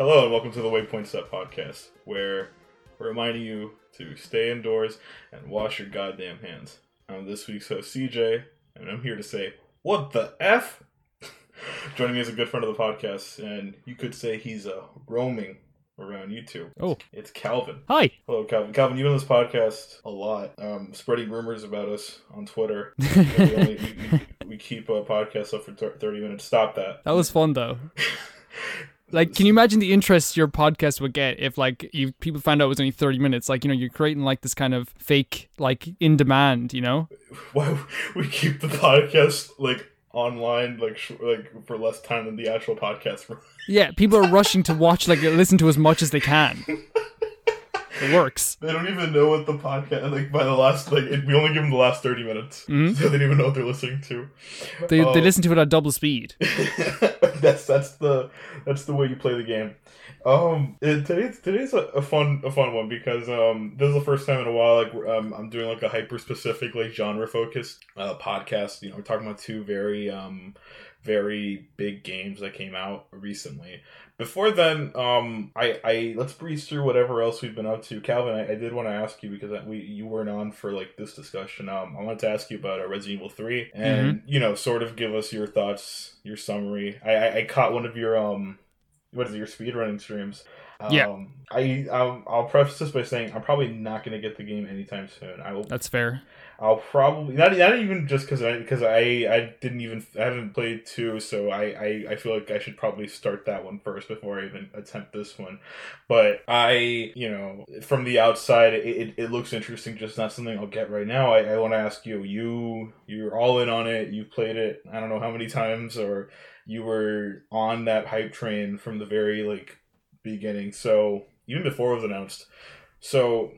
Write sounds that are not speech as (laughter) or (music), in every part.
Hello and welcome to the Waypoint Set podcast, where we're reminding you to stay indoors and wash your goddamn hands. I'm this week's host CJ, and I'm here to say, what the F? (laughs) Joining me is a good friend of the podcast, and you could say he's uh, roaming around YouTube. Oh. It's Calvin. Hi. Hello, Calvin. Calvin, you've been on this podcast a lot, um, spreading rumors about us on Twitter. (laughs) we, only, we, we, we keep a podcast up for 30 minutes. Stop that. That was fun though. (laughs) Like, can you imagine the interest your podcast would get if, like, you people found out it was only thirty minutes? Like, you know, you're creating like this kind of fake, like, in demand. You know? (laughs) Why we keep the podcast like online, like sh- like for less time than the actual podcast? (laughs) Yeah, people are rushing to watch, like, listen to as much as they can. (laughs) It works. They don't even know what the podcast like by the last like it, we only give them the last thirty minutes, Mhm. so they don't even know what they're listening to. They, Oh. they listen to it at double speed. (laughs) that's that's the that's the way you play the game. Um, it, today's today's a, a fun a fun one because um this is the first time in a while like um I'm doing like a hyper specific like genre focused uh podcast. You know, we're talking about two very um very big games that came out recently. Before then, um, I, I let's breeze through whatever else we've been up to. Calvin, I, I did want to ask you because we you weren't on for like this discussion. Um, I wanted to ask you about uh, Resident Evil Three, and you know, sort of give us your thoughts, your summary. I, I, I caught one of your um, what is it, your speedrunning streams. Um, Yeah. I um, I'll preface this by saying I'm probably not going to get the game anytime soon. I will That's fair. I'll probably not, not even just because I because I I didn't even I haven't played two, so I, I I feel like I should probably start that one first before I even attempt this one. But I you know from the outside it, it, it looks interesting, just not something I'll get right now. I, I want to ask you you you're all in on it. You've played it I don't know how many times, or you were on that hype train from the very like beginning. So even before it was announced. So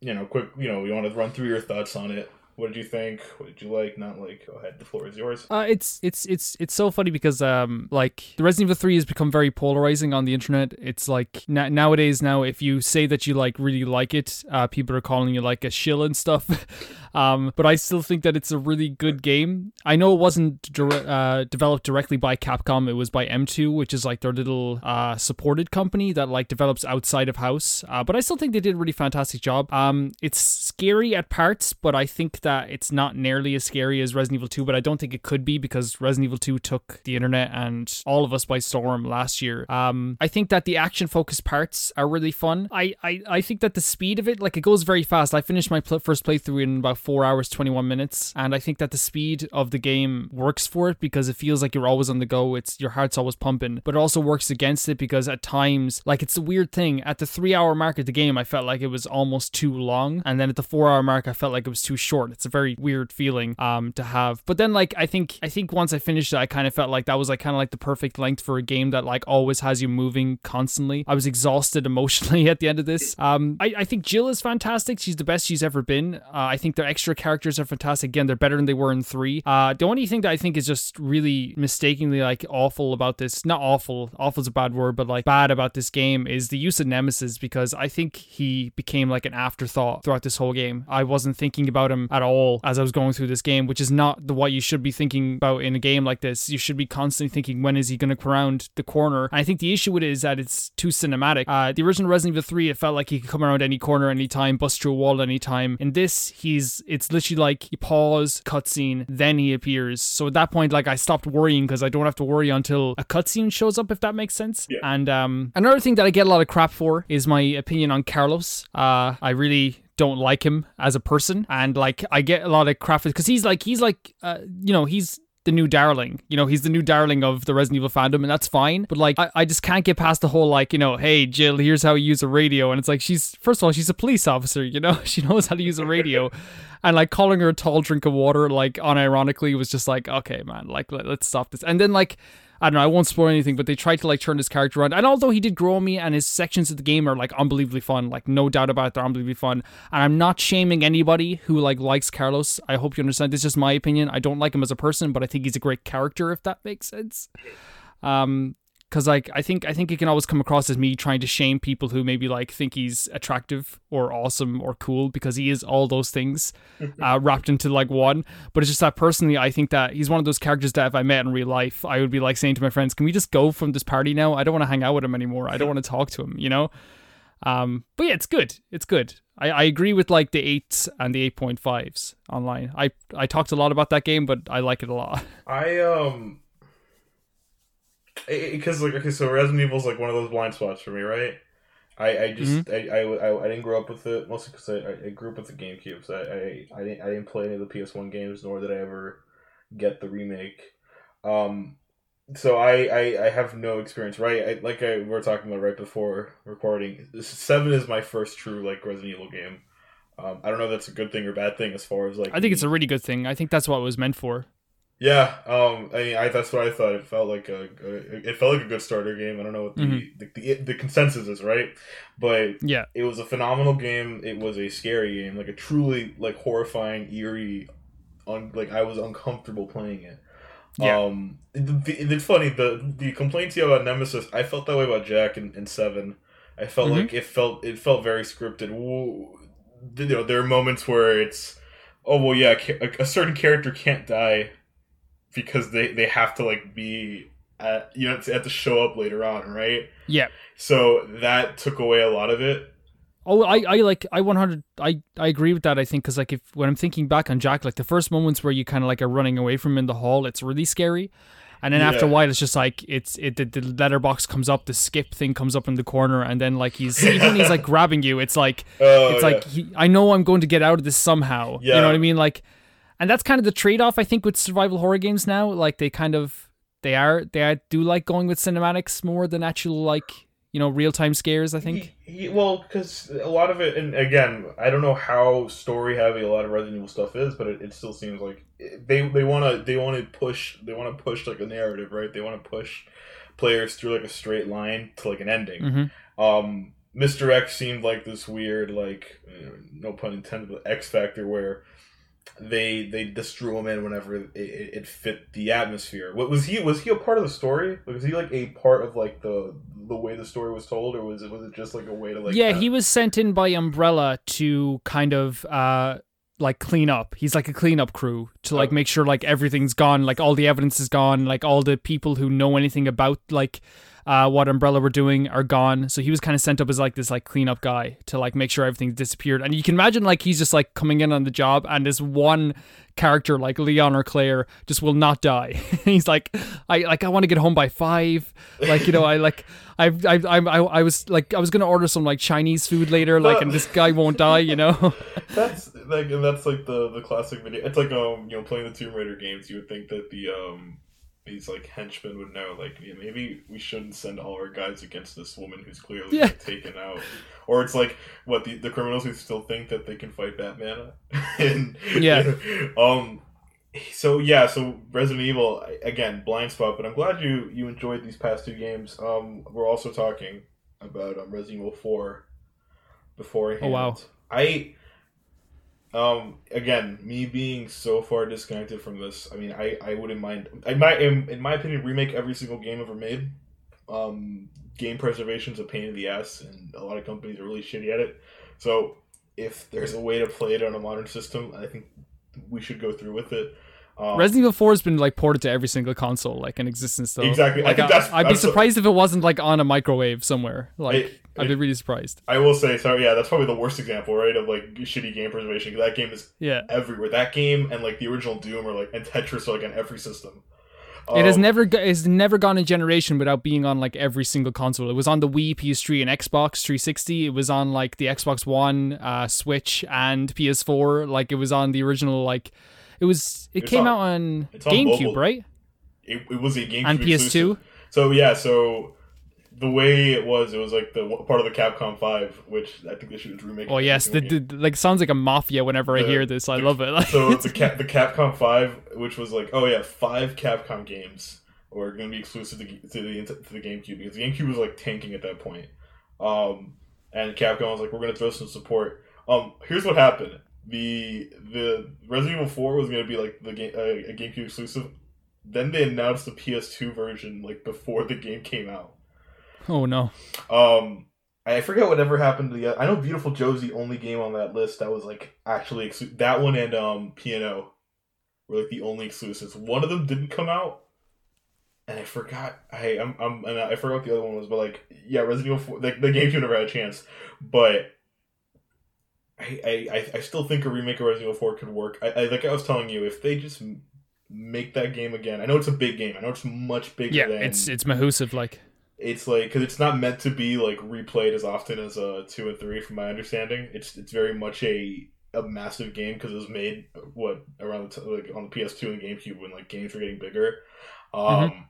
you know, quick, you know, you want to run through your thoughts on it. What did you think? What did you like? Not like. Go ahead. The floor is yours. Uh, it's it's it's it's so funny because um like the Resident Evil 3 has become very polarizing on the internet. It's like na- nowadays now if you say that you like really like it, uh, people are calling you like a shill and stuff. (laughs) um, but I still think that it's a really good game. I know it wasn't dire- uh, developed directly by Capcom. It was by M2, which is like their little uh supported company that like develops outside of house. Uh, but I still think they did a really fantastic job. Um, it's scary at parts, but I think that it's not nearly as scary as Resident Evil 2. But I don't think it could be because Resident Evil 2 took the internet and all of us by storm last year. Um, I think that the action focused parts are really fun. I, I I think that the speed of it, like it goes very fast. I finished my pl- first playthrough in about four hours, 21 minutes, and I think that the speed of the game works for it because it feels like you're always on the go. It's your heart's always pumping, but it also works against it because at times, like it's a weird thing. At the three hour mark of the game, I felt like it was almost too long, and then at the four hour mark, I felt like it was too short. It's a very weird feeling um to have. But then like I think I think once I finished it, I kind of felt like that was like kind of like the perfect length for a game that like always has you moving constantly. I was exhausted (laughs) emotionally at the end of this. Um, I, I think Jill is fantastic. She's the best she's ever been. Uh, I think their extra characters are fantastic. Again, they're better than they were in three. Uh, the only thing that I think is just really mistakenly like awful about this, not awful, awful is a bad word, but like bad about this game is the use of Nemesis because I think he became like an afterthought throughout this whole game. I wasn't thinking about him at all as I was going through this game, which is not the what you should be thinking about in a game like this. You should be constantly thinking when is he going to come around the corner. And I think the issue with it is that it's too cinematic. Uh, the original Resident Evil 3, it felt like he could come around any corner anytime, bust through a wall anytime. In this, he's it's literally like you pause, cutscene, then he appears. So at that point, like I stopped worrying because I don't have to worry until a cutscene shows up, if that makes sense. Yeah. And um, another thing that I get a lot of crap for is my opinion on Carlos. Uh, I really don't like him as a person, and like I get a lot of crap because he's like he's like uh, you know he's the new darling. You know, he's the new darling of the Resident Evil fandom, and that's fine. But like, I, I just can't get past the whole like, you know, hey Jill, here's how you use a radio, and it's like she's first of all she's a police officer. You know, (laughs) she knows how to use a radio. (laughs) And like calling her a tall drink of water, like unironically, was just like, okay, man, like let, let's stop this. And then like I don't know, I won't spoil anything, but they tried to like turn his character around. And although he did grow on me and his sections of the game are like unbelievably fun, like no doubt about it, they're unbelievably fun. And I'm not shaming anybody who like likes Carlos. I hope you understand. This is just my opinion. I don't like him as a person, but I think he's a great character, if that makes sense. Um because like I think I think it can always come across as me trying to shame people who maybe like think he's attractive or awesome or cool because he is all those things (laughs) uh, wrapped into like one. But it's just that personally, I think that he's one of those characters that if I met in real life, I would be like saying to my friends, "Can we just go from this party now? I don't want to hang out with him anymore. I don't want to talk to him." You know. Um, but yeah, it's good. It's good. I, I agree with like the eights and the eight point fives online. I I talked a lot about that game, but I like it a lot. I um because like okay, so Resident Evil is like one of those blind spots for me, right? I, I just Mm-hmm. I, I, I, I didn't grow up with it mostly because I, I grew up with the GameCube, so I, I I didn't I didn't play any of the PS One games, nor did I ever get the remake. Um, so I, I, I have no experience, right? I, like I we were talking about right before recording. Seven is my first true like Resident Evil game. Um, I don't know if that's a good thing or bad thing as far as like I think it's a really good thing. I think that's what it was meant for. Yeah, um, I mean, I that's what I thought. It felt like a, a it felt like a good starter game. I don't know what the, Mhm. the, the the consensus is, right? But Yeah. it was a phenomenal game. It was a scary game, like a truly like horrifying, eerie. Un, like I was uncomfortable playing it. Yeah. Um, it's funny the the complaints you have about Nemesis. I felt that way about Jack and, in Seven. I felt Mhm. like it felt it felt very scripted. You know, there are moments where it's, oh well, yeah, a certain character can't die because they they have to like be at you know have to show up later on, right? Yeah. So that took away a lot of it. Oh, I, I like I 100 I I agree with that. I think because like if when I'm thinking back on Jack, like the first moments where you kind of like are running away from him in the hall, it's really scary. And then after a while, it's just like it's it the, the letterbox comes up, the skip thing comes up in the corner, and then like he's even he's like (laughs) grabbing you, it's like Oh, it's like he, I know I'm going to get out of this somehow. yeah. You know what I mean? Like, and that's kind of the trade off I think with survival horror games now. Like they kind of they are they are, do like going with cinematics more than actual like you know real time scares. I think. He, he, well, because a lot of it, and again, I don't know how story heavy a lot of Resident Evil stuff is, but it, it still seems like they they want to they want to push they want to push like a narrative, right? They want to push players through like a straight line to like an ending. hmm Um, Mr. X seemed like this weird, like uh, no pun intended, but X factor where they they just drew him in whenever it, it, it fit the atmosphere. What was he? Was he a part of the story? Was he like a part of like the the way the story was told, or was it was it just like a way to like? yeah, kinda- he was sent in by Umbrella to kind of uh like clean up. He's like a cleanup crew to like Oh. make sure like everything's gone, like all the evidence is gone, like all the people who know anything about like uh, what Umbrella were doing are gone. So he was kind of sent up as like this like cleanup guy to like make sure everything disappeared. And you can imagine like he's just like coming in on the job, and this one character like Leon or Claire just will not die. (laughs) he's like, I like I want to get home by five. Like you know, I like I've I I I I was like I was gonna order some like Chinese food later, like, and this (laughs) guy won't die. You know. That's like and that's like the the classic video. It's like um you know playing the Tomb Raider games. You would think that the um these like henchmen would know like yeah, maybe we shouldn't send all our guys against this woman who's clearly Yeah. like, taken out. Or it's like what the the criminals who still think that they can fight Batman. (laughs) and Yeah. (laughs) um. So yeah, so Resident Evil again blind spot, but I'm glad you you enjoyed these past two games. Um, we're also talking about um, Resident Evil Four beforehand. Oh, wow. I um again me being so far disconnected from this i mean i i wouldn't mind i might in, in my opinion remake every single game ever made. Um game preservation's a pain in the ass and a lot of companies are really shitty at it. So if there's a way to play it on a modern system i think we should go through with it um, Resident Evil 4 has been like ported to every single console like in existence though. Exactly. I Like, think that's- I'd be that's- surprised if it wasn't like on a microwave somewhere. Like It- I'd be really surprised. I will say, so yeah, that's probably the worst example, right, of like shitty game preservation. 'cause that game is Yeah. everywhere. That game and like the original Doom or like and Tetris are like on every system. It has Um, never it's never gone a generation without being on like every single console. It was on the Wii, PS3, and Xbox 360. It was on like the Xbox One, uh, Switch, and PS4. Like it was on the original. Like it was. It It's came on- out on on GameCube, right? It, it was a game And PS2. So yeah, so the way it was, it was like the part of the Capcom Five, which I think they should remake. Oh yes, the, the, like sounds like a mafia whenever I hear this. I the- love it. Like, (laughs) so it's- the (laughs) Cap, the Capcom Five, which was like, oh yeah, five Capcom games were going to be exclusive to, to the to the GameCube because the GameCube was like tanking at that point. Um, and Capcom was like, we're going to throw some support. Um, here's what happened: the the Resident Evil Four was going to be like the game uh, a GameCube exclusive. then they announced the PS2 version like before the game came out. Oh no. Um, I forget whatever happened to the. I know Viewtiful Joe's the only game on that list that was like actually that one and um Piano were like the only exclusives. One of them didn't come out, and I forgot. I I'm, I'm and I forgot what the other one was, but like yeah, Resident Evil 4, the, the GameCube never had a chance, but. I, I, I still think a remake of Resident Evil 4 could work. I, I like I was telling you, if they just make that game again, I know it's a big game. I know it's much bigger Yeah, than it's it's Mahusive like. it's like because it's not meant to be like replayed as often as uh two and three from my understanding it's it's very much a a massive game because it was made what around the t- like on the ps2 and gamecube when like games were getting bigger um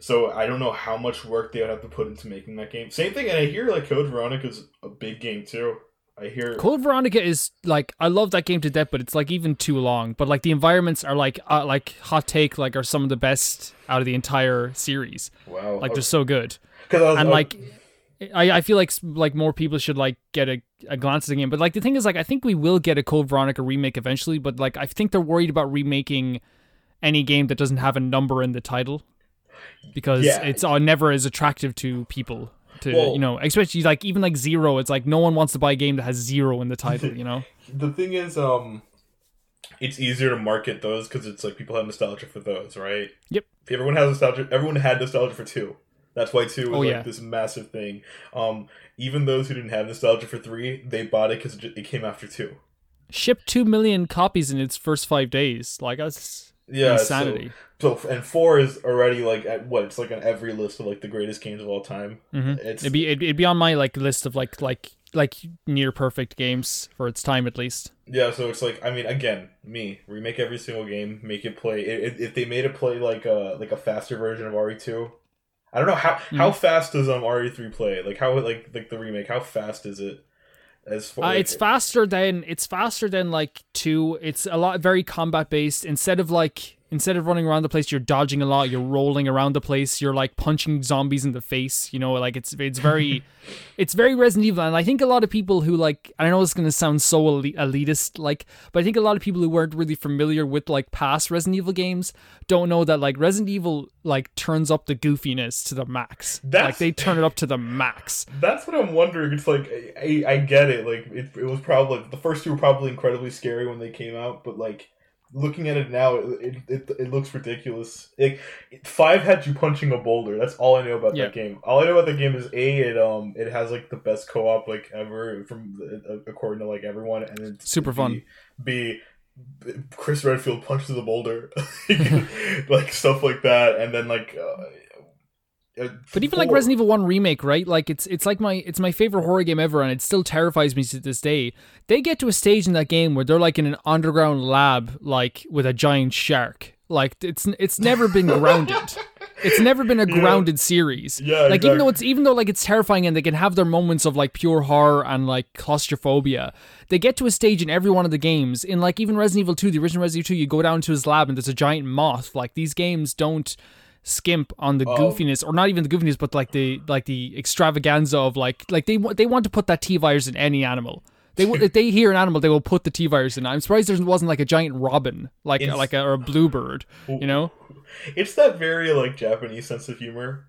so i don't know how much work they would have to put into making that game same thing and i hear like code veronica is a big game too i hear Code Veronica is like I love that game to death, but it's like even too long. But like the environments are like uh, like hot take like are some of the best out of the entire series. wow Like they're so good. was, and like I, I feel like like more people should like get a, a glance at the game but like the thing is like i think we will get a code veronica remake eventually but like i think they're worried about remaking any game that doesn't have a number in the title because Yeah. it's uh, never as attractive to people to Well- you know especially like even like zero it's like no one wants to buy a game that has zero in the title you know? (laughs) The thing is um it's easier to market those because it's like people have nostalgia for those right? Yep. everyone has nostalgia everyone had nostalgia for two. That's why two was Oh, like yeah. this massive thing. Um even those who didn't have nostalgia for three they bought it because it came after two. Shipped 2 million copies in its first five days. Like that's yeah insanity so, so and four is already like at what it's like on every list of like the greatest games of all time hmm it's it'd be it'd, it'd be on my like list of like like like near perfect games for its time at least Yeah, so it's like I mean, again, me remake every single game, make it play. If, if they made it play like a like a faster version of RE two, I don't know how how fast does um RE three play? Like how like like the remake? How fast is it? As far Uh, it's faster than it's faster than like two. It's a lot very combat based. Instead of like instead of running around the place, you're dodging a lot. You're rolling around the place. You're like punching zombies in the face. You know, like it's it's very (laughs) it's very Resident Evil. And I think a lot of people who like I know it's gonna sound so elite, elitist, like, but I think a lot of people who weren't really familiar with like past Resident Evil games don't know that like Resident Evil like turns up the goofiness to the max. like they turn it up to the max. (laughs) That's what I'm wondering. It's like I, I, I get it. Like it, it was probably the first two were probably incredibly scary when they came out, but like looking at it now, it it, it looks ridiculous. It, five had you punching a boulder. That's all I know about Yeah. that game. All I know about the game is a it um it has like the best co op like ever from uh, according to like everyone, and it's Super B, fun. B. Chris Redfield punches the boulder, (laughs) (laughs) like stuff like that, and then like. Uh, uh, But even like Resident Evil 1 remake, right? Like it's it's like my it's my favorite horror game ever and it still terrifies me to this day. They get to a stage in that game where they're like in an underground lab like with a giant shark. Like it's it's never been grounded. (laughs) It's never been a Yeah. grounded series. Yeah, Like even though it's even though like it's terrifying and they can have their moments of like pure horror and like claustrophobia, they get to a stage in every one of the games. In like even Resident Evil 2, the original Resident Evil 2, you go down to his lab and there's a giant moth. Like these games don't skimp on the Oh. goofiness or not even the goofiness but like the like the extravaganza of like like they they want to put that T virus in any animal. They if they hear an animal, they will put the T virus in. I'm surprised there wasn't like a giant robin, like It's- like a, or a bluebird, you know, (laughs) It's that very like Japanese sense of humor.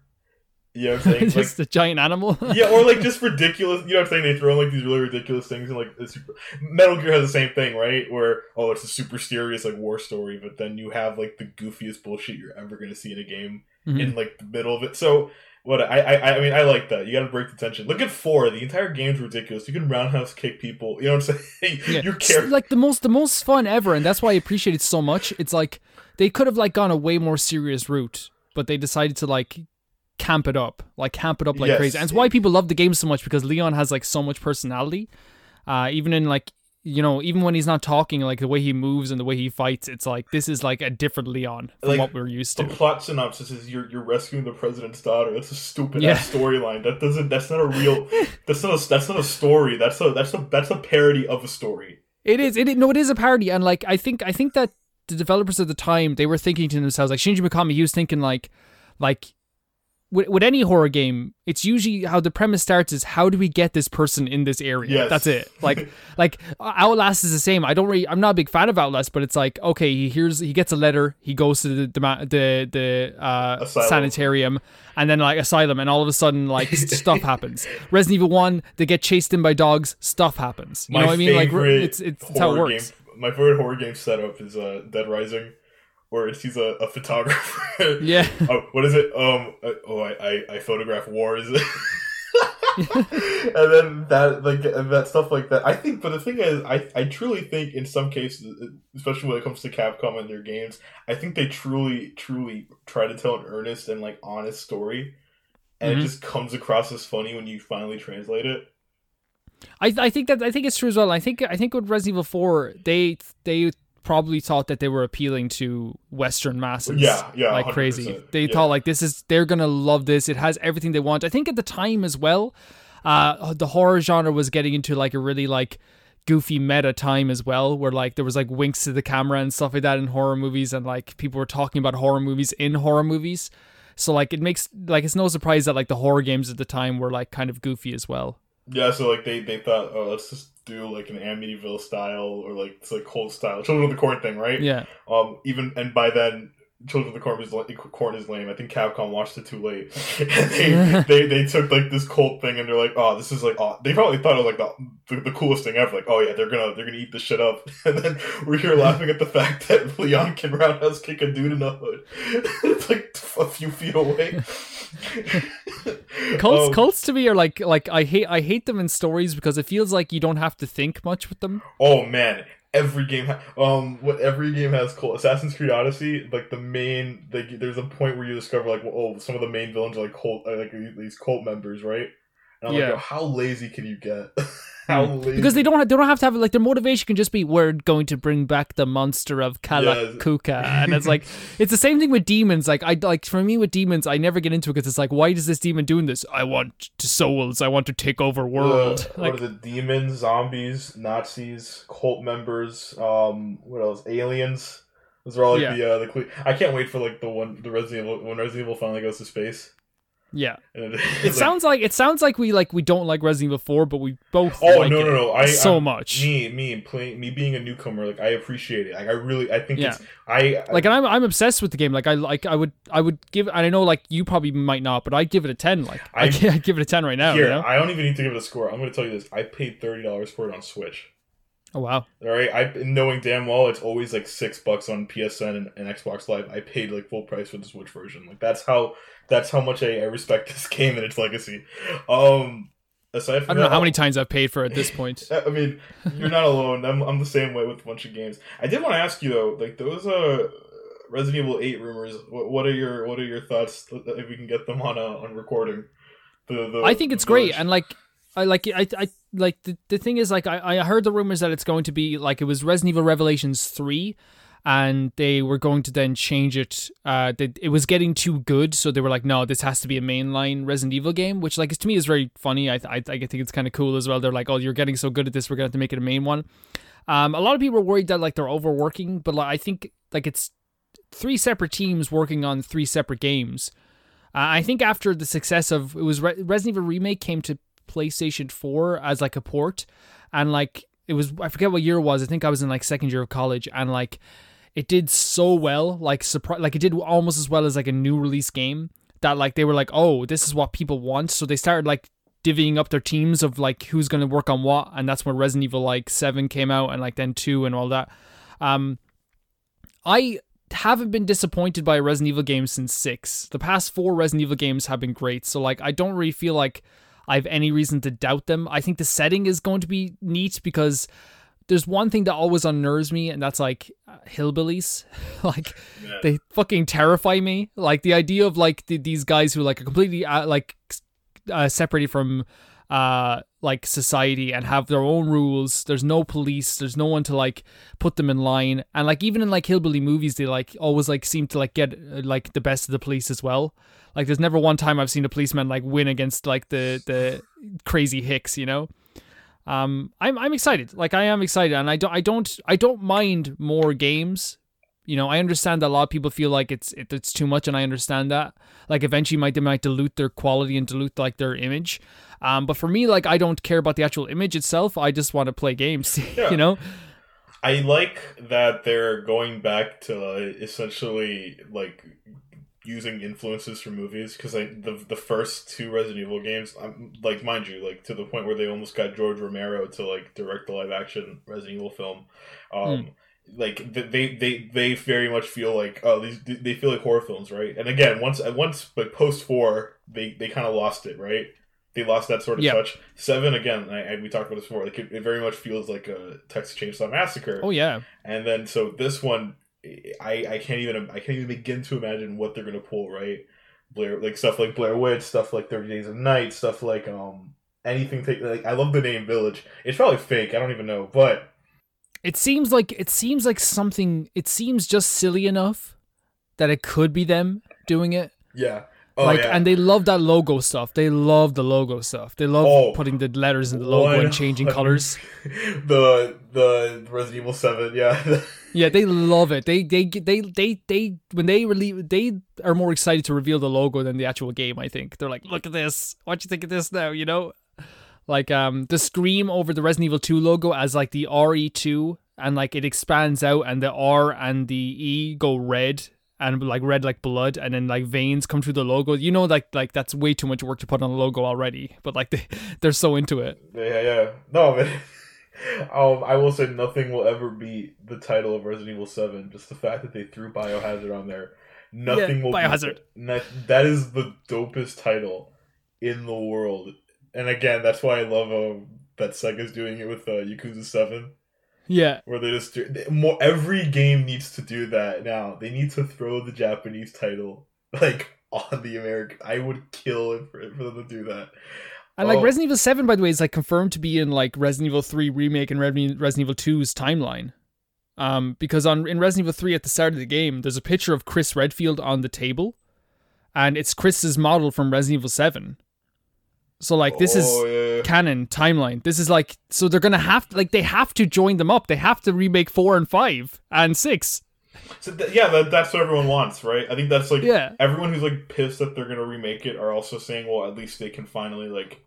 You know what I'm saying? (laughs) Like, just a giant animal. (laughs) yeah, or like just (laughs) ridiculous. You know what I'm saying? They throw in like these really ridiculous things, and like the super, Metal Gear has the same thing, right? Where oh, it's a super serious like war story, but then you have like the goofiest bullshit you're ever gonna see in a game Mhm. in like the middle of it. So what I I I mean I like that. You got to break the tension. Look at four. The entire game's ridiculous. You can roundhouse kick people. You know what I'm saying? Yeah, you it's care. like the most the most fun ever, and that's why I appreciate it so much. It's like they could have like gone a way more serious route, but they decided to like camp it up, like camp it up like Yes. crazy. And it's why people love the game so much because Leon has like so much personality. Uh, even in like you know, even when he's not talking, like the way he moves and the way he fights, it's like this is like a different Leon from Like, what we're used to. The plot synopsis is you're you're rescuing the president's daughter. That's a stupid Yeah. storyline. That doesn't. That's not a real. (laughs) that's not. A, that's not a story. That's a. That's a. That's a parody of a story. It is. It no. It is a parody, and like I think I think that the developers at the time they were thinking to themselves like Shinji Mikami. He was thinking like, like with, with any horror game, it's usually how the premise starts is how do we get this person in this area? Yes. That's it. (laughs) Like like Outlast is the same. I don't really I'm not a big fan of Outlast, but it's like okay, he hears he gets a letter, he goes to the the the, the uh, sanitarium, and then like asylum, and all of a sudden like (laughs) stuff happens. Resident Evil One, they get chased in by dogs, stuff happens. You My know what I mean? Like it's it's, it's how it works. Game, my favorite horror game setup is uh, Dead Rising, where it's, he's a, a photographer. (laughs) Yeah. oh, what is it? Um. oh, I, I I photograph wars. (laughs) and then that like that stuff like that. I think, but the thing is, I I truly think in some cases, especially when it comes to Capcom and their games, I think they truly truly try to tell an earnest and like honest story, and Mhm. it just comes across as funny when you finally translate it. I I think that I think it's true as well. I think I think with Resident Evil Four, they they probably thought that they were appealing to Western masses. Yeah, yeah, like crazy. 100%, They yeah. thought like this is they're gonna love this. It has everything they want. I think at the time as well, uh, the horror genre was getting into like a really like goofy meta time as well, where like there was like winks to the camera and stuff like that in horror movies, and like people were talking about horror movies in horror movies. So like it makes like it's no surprise that like the horror games at the time were like kind of goofy as well. Yeah, so like they they thought, oh, let's just do like an Amityville style or like it's like cold style, Children of the Corn thing, right? Yeah. Um, even and by then, Children of the Corn is Corn is lame. I think Capcom watched it too late. (laughs) they, they they took like this cult thing and they're like, oh, this is like, oh, they probably thought it was like the, the the coolest thing ever. Like, oh yeah, they're gonna they're gonna eat this shit up. (laughs) And then we're here laughing at the fact that (laughs) Leon can roundhouse kick a dude in the hood. it's like a few feet away. Cults, Um, cults to me are like like I hate I hate them in stories because it feels like you don't have to think much with them. Oh man, every game, ha- um, what every game has cult. Assassin's Creed Odyssey, like the main, like there's a point where you discover like, oh, some of the main villains are like cult, uh, like these cult members, right? And I'm Yeah. like, how lazy can you get? (laughs) how? Because they don't have, they don't have to have like their motivation can just be we're going to bring back the monster of Kalakuka, and it's like (laughs) it's the same thing with demons. Like I like for me with demons, I never get into it because it's like why does this demon doing this? I want to souls. I want to take over world. Uh, like what are the demons, zombies, Nazis, cult members? Um, what else? Aliens. Those are all like Yeah. the uh, the. Cle- I can't wait for like the one the Resident Evil when Resident Evil finally goes to space. Yeah, it (laughs) like- sounds like it sounds like we like we don't like Resident Evil 4, but we both Oh like no no no! I so I'm- much. Me me playing me being a newcomer, like I appreciate it. Like I really I think Yeah. it's I like and I'm I'm obsessed with the game. Like I like I would I would give and I know like you probably might not, but I'd give it a ten. Like I I- (laughs) I'd give it a ten right now. here. You know? I don't even need to give it a score. I'm going to tell you this. I paid thirty dollars for it on Switch. Oh wow. All right, I knowing damn well it's always like six bucks on PSN and, and Xbox Live. I paid like full price for the Switch version. Like that's how that's how much I, I respect (laughs) this game and its legacy. Um, aside from I don't know that, how many times I've paid for it at this point. (laughs) I mean, you're not alone. I'm, I'm the same way with a bunch of games. I did want to ask you though, like those uh Resident Evil Eight rumors. What, what are your what are your thoughts if we can get them on uh, on recording? The, the I think it's great, and like I like I I like the, the thing is like I I heard the rumors that it's going to be like it was Resident Evil Revelations three. And they were going to then change it. Uh, they, it was getting too good, so they were like, "No, this has to be a mainline Resident Evil game." Which, like, to me, is very funny. I I, I think it's kind of cool as well. They're like, "Oh, you're getting so good at this, we're gonna have to make it a main one." Um, a lot of people are worried that like they're overworking, but like I think like it's three separate teams working on three separate games. Uh, I think after the success of it was Re- Resident Evil remake came to PlayStation 4 as like a port and like it was I forget what year it was. I think I was in like second year of college and like it did so well, like surprise like it did almost as well as like a new release game that like they were like, "Oh, this is what people want." So they started like divvying up their teams of like who's going to work on what and that's when Resident Evil like 7 came out and like then 2 and all that. Um I haven't been disappointed by a Resident Evil game since six. The past four Resident Evil games have been great, so like I don't really feel like I have any reason to doubt them. I think the setting is going to be neat because there's one thing that always unnerves me, and that's like uh, hillbillies. (laughs) like Yeah. they fucking terrify me. Like the idea of like the, these guys who like are completely uh, like uh, separated from uh like society and have their own rules. There's no police. There's no one to like put them in line. And like even in like hillbilly movies they like always like seem to like get uh, like the best of the police as well. Like there's never one time i've seen a policeman like win against like the the crazy hicks you know? Um i'm i'm excited. Like i am excited. And i don't i don't i don't mind more games You know, I understand that a lot of people feel like it's it, it's too much, and I understand that. Like eventually, might they might dilute their quality and dilute like their image. Um, but for me, like I don't care about the actual image itself. I just want to play games. (laughs) Yeah. you know. I like that they're going back to uh, essentially like using influences from movies because like the the first two Resident Evil games, um, like mind you, like to the point where they almost got George Romero to like direct the live action Resident Evil film. Um, Like they they they very much feel like oh these they feel like horror films, right? And again, once once like post four, they they kind of lost it, right? They lost that sort of Yeah. touch. Seven again, I, I, we talked about this before. Like it, it very much feels like a Texas Chainsaw Massacre. Oh yeah. And then so this one, I I can't even I can't even begin to imagine what they're gonna pull. Right, Blair like stuff like Blair Witch, stuff like Thirty Days of Night, stuff like um anything. Take like I love the name Village. It's probably fake. I don't even know, but It seems like it seems like something. It seems just silly enough that it could be them doing it. yeah. Oh like, yeah. and they love that logo stuff. They love the logo stuff. They love Oh. putting the letters in the logo and changing colors. (laughs) the the Resident Evil Seven. Yeah. (laughs) Yeah, they love it. They they they they they when they release they are more excited to reveal the logo than the actual game. I think they're like, look at this. What do you think of this now? You know, like um the scream over the Resident Evil Two logo as like the RE two and like it expands out and the R and the E go red and like red like blood and then like veins come through the logo. You know, like like that's way too much work to put on a logo already. But like (laughs) they they're so into it. Yeah, yeah. No, man. (laughs) Um, I will say nothing will ever beat the title of Resident Evil Seven. Just the fact that they threw Biohazard on there, nothing Yeah, will. Biohazard. That, that is the dopest title in the world. And again, that's why I love um, that Sega's doing it with uh, Yakuza Seven, Yeah. where they just do, they- more. Every game needs to do that now. They need to throw the Japanese title like on the American. I would kill it for, for them to do that. And like Oh. Resident Evil 7, by the way, is like confirmed to be in like Resident Evil 3 remake and Resident Resident Evil 2's timeline. Um, because on in Resident Evil 3 at the start of the game, there's a picture of Chris Redfield on the table, and it's Chris's model from Resident Evil 7. So like this Oh, is yeah. canon timeline. This is like so they're gonna have like they have to join them up. They have to remake four and five and six. So th- yeah, that, that's what everyone wants, right? I think that's like Yeah. everyone who's like pissed that they're gonna remake it are also saying, well, at least they can finally like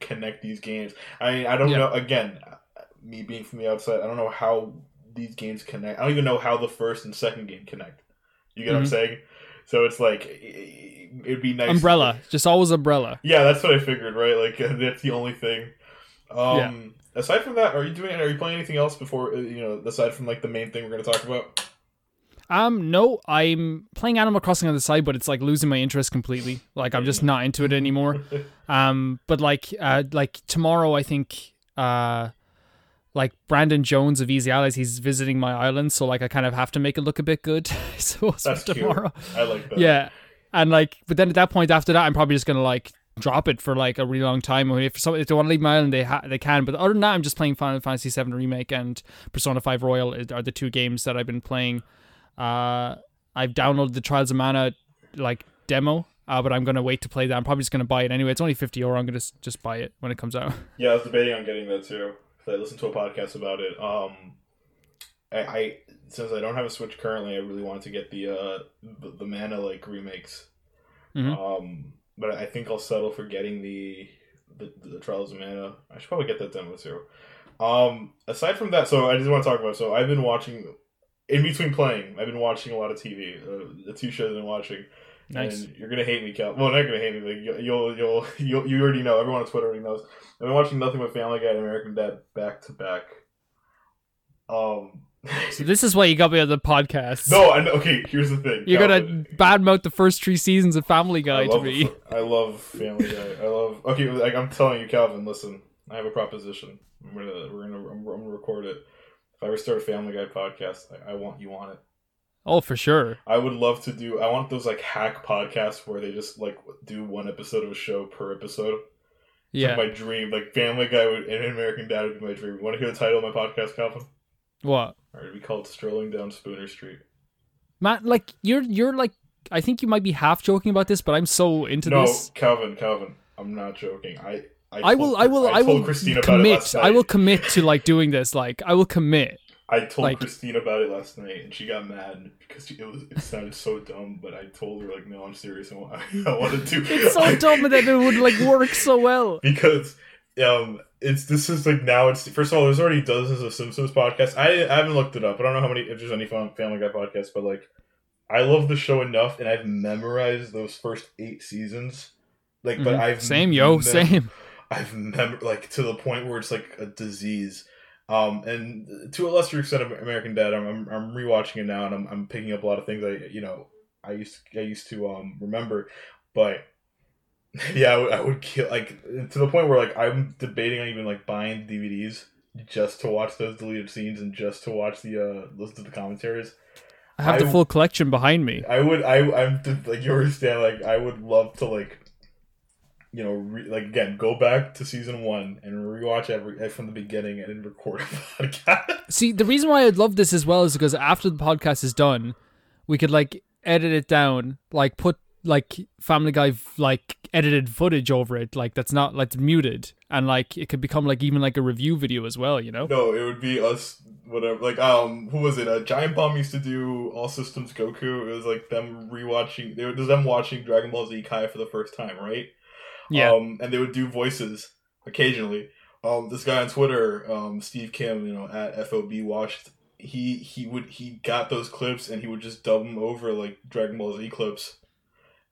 connect these games. I mean, I don't Yeah. know. Again, me being from the outside, I don't know how these games connect. I don't even know how the first and second game connect. You get what I'm Mhm. saying? So it's like it- it'd be nice. Umbrella, just always umbrella. Yeah, that's what I figured, right? Like (laughs) that's the only thing. Um, Aside from that, are you doing? Are you playing anything else before? uh, You know, aside from like the main thing we're going to talk about. Um, no, I'm playing Animal Crossing on the side, but it's like losing my interest completely. Like I'm just not into it anymore. (laughs) Um, but like, uh, like tomorrow, I think, uh, like Brandon Jones of Easy Allies, he's visiting my island, so like I kind of have to make it look a bit good. (laughs) so That's cute. I like that. yeah, and like, but then at that point after that, I'm probably just gonna like drop it for like a really long time. I mean, if some if they want to leave my island, they ha- they can. But other than that, I'm just playing Final Fantasy VII Remake and Persona 5 Royal are the two games that I've been playing. Uh, I've downloaded the Trials of Mana like demo, uh, but I'm gonna wait to play that. I'm probably just gonna buy it anyway. It's only 50 euro. I'm gonna s- just buy it when it comes out. Yeah, I was debating on getting that too. I listened to a podcast about it. Um, I, I since I don't have a Switch currently, I really wanted to get the uh the, the Mana like remakes. Mhm. Um, but I think I'll settle for getting the the, the Trials of Mana. I should probably get that demo too. Um, aside from that, so I just want to talk about. So I've been watching in between playing. I've been watching a lot of TV. Uh, the two shows I've been watching. Nice. And you're gonna hate me, Cal. Well, not gonna hate me. Like you- you'll, you'll, you'll, you already know. Everyone on Twitter already knows. I've been watching nothing but Family Guy and American Dad back to back. Um, (laughs) So this is why you got me on the podcast. no, I know. Okay, here's the thing. You're gonna badmouth the first three seasons of Family Guy to me. I love Family Guy. I love. Okay, like I'm telling you, Calvin. Listen, I have a proposition. I'm gonna, we're gonna, I'm, I'm gonna record it. If I ever start a Family Guy podcast, I, I want you on it. Oh, for sure. I would love to do. I want those like hack podcasts where they just like do one episode of a show per episode. It's Yeah. like my dream. Like Family Guy would, and American Dad would be my dream. You want to hear the title of my podcast, Calvin? What? Or it'd be called Strolling Down Spooner Street. Matt, like you're you're like I think you might be half joking about this, but I'm so into no, this. No, Calvin, Calvin, I'm not joking. I I, I will I will I, told will Christina about it commit. I will commit to like doing this. Like I will commit. I told Like- Christine about it last night, and she got mad because she, it was it sounded so dumb. But I told her like, no, I'm serious. I want, (laughs) I want to do. It. It's so dumb that it would like work so well. (laughs) because um it's this is like now it's first of all there's already dozens of Simpsons podcasts. I, I haven't looked it up. I don't know how many if there's any Family Guy podcasts, but like I love the show enough, and I've memorized those first eight seasons. Like, but Mhm. I've Same, yo, mem- same. I've mem- like to the point where it's like a disease. Um, and to a lesser extent, of American Dad, I'm, I'm I'm rewatching it now, and I'm I'm picking up a lot of things I you know I used I used to um remember, but (laughs) yeah, I would, I would kill like to the point where like I'm debating on even like buying DVDs just to watch those deleted scenes and just to watch the uh listen to the commentaries. I have the full collection behind me. I would I I'm like you understand like I would love to like you know re, like again go back to season one and rewatch every from the beginning and then record a (laughs) podcast. See, the reason why I'd love this as well is because after the podcast is done, we could like edit it down, like put like Family Guy like edited footage over it, like that's not like muted, and like it could become like even like a review video as well, you know? no, it would be us whatever like um who was it? Uh, Giant Bomb used to do All Systems Goku. It was like them rewatching. It was them watching Dragon Ball Z Kai for the first time, right? Yeah. Um, and they would do voices occasionally. Um, this guy on Twitter, um, Steve Kim, you know, at FOB watched. He he would he got those clips and he would just dub them over like Dragon Ball Z clips.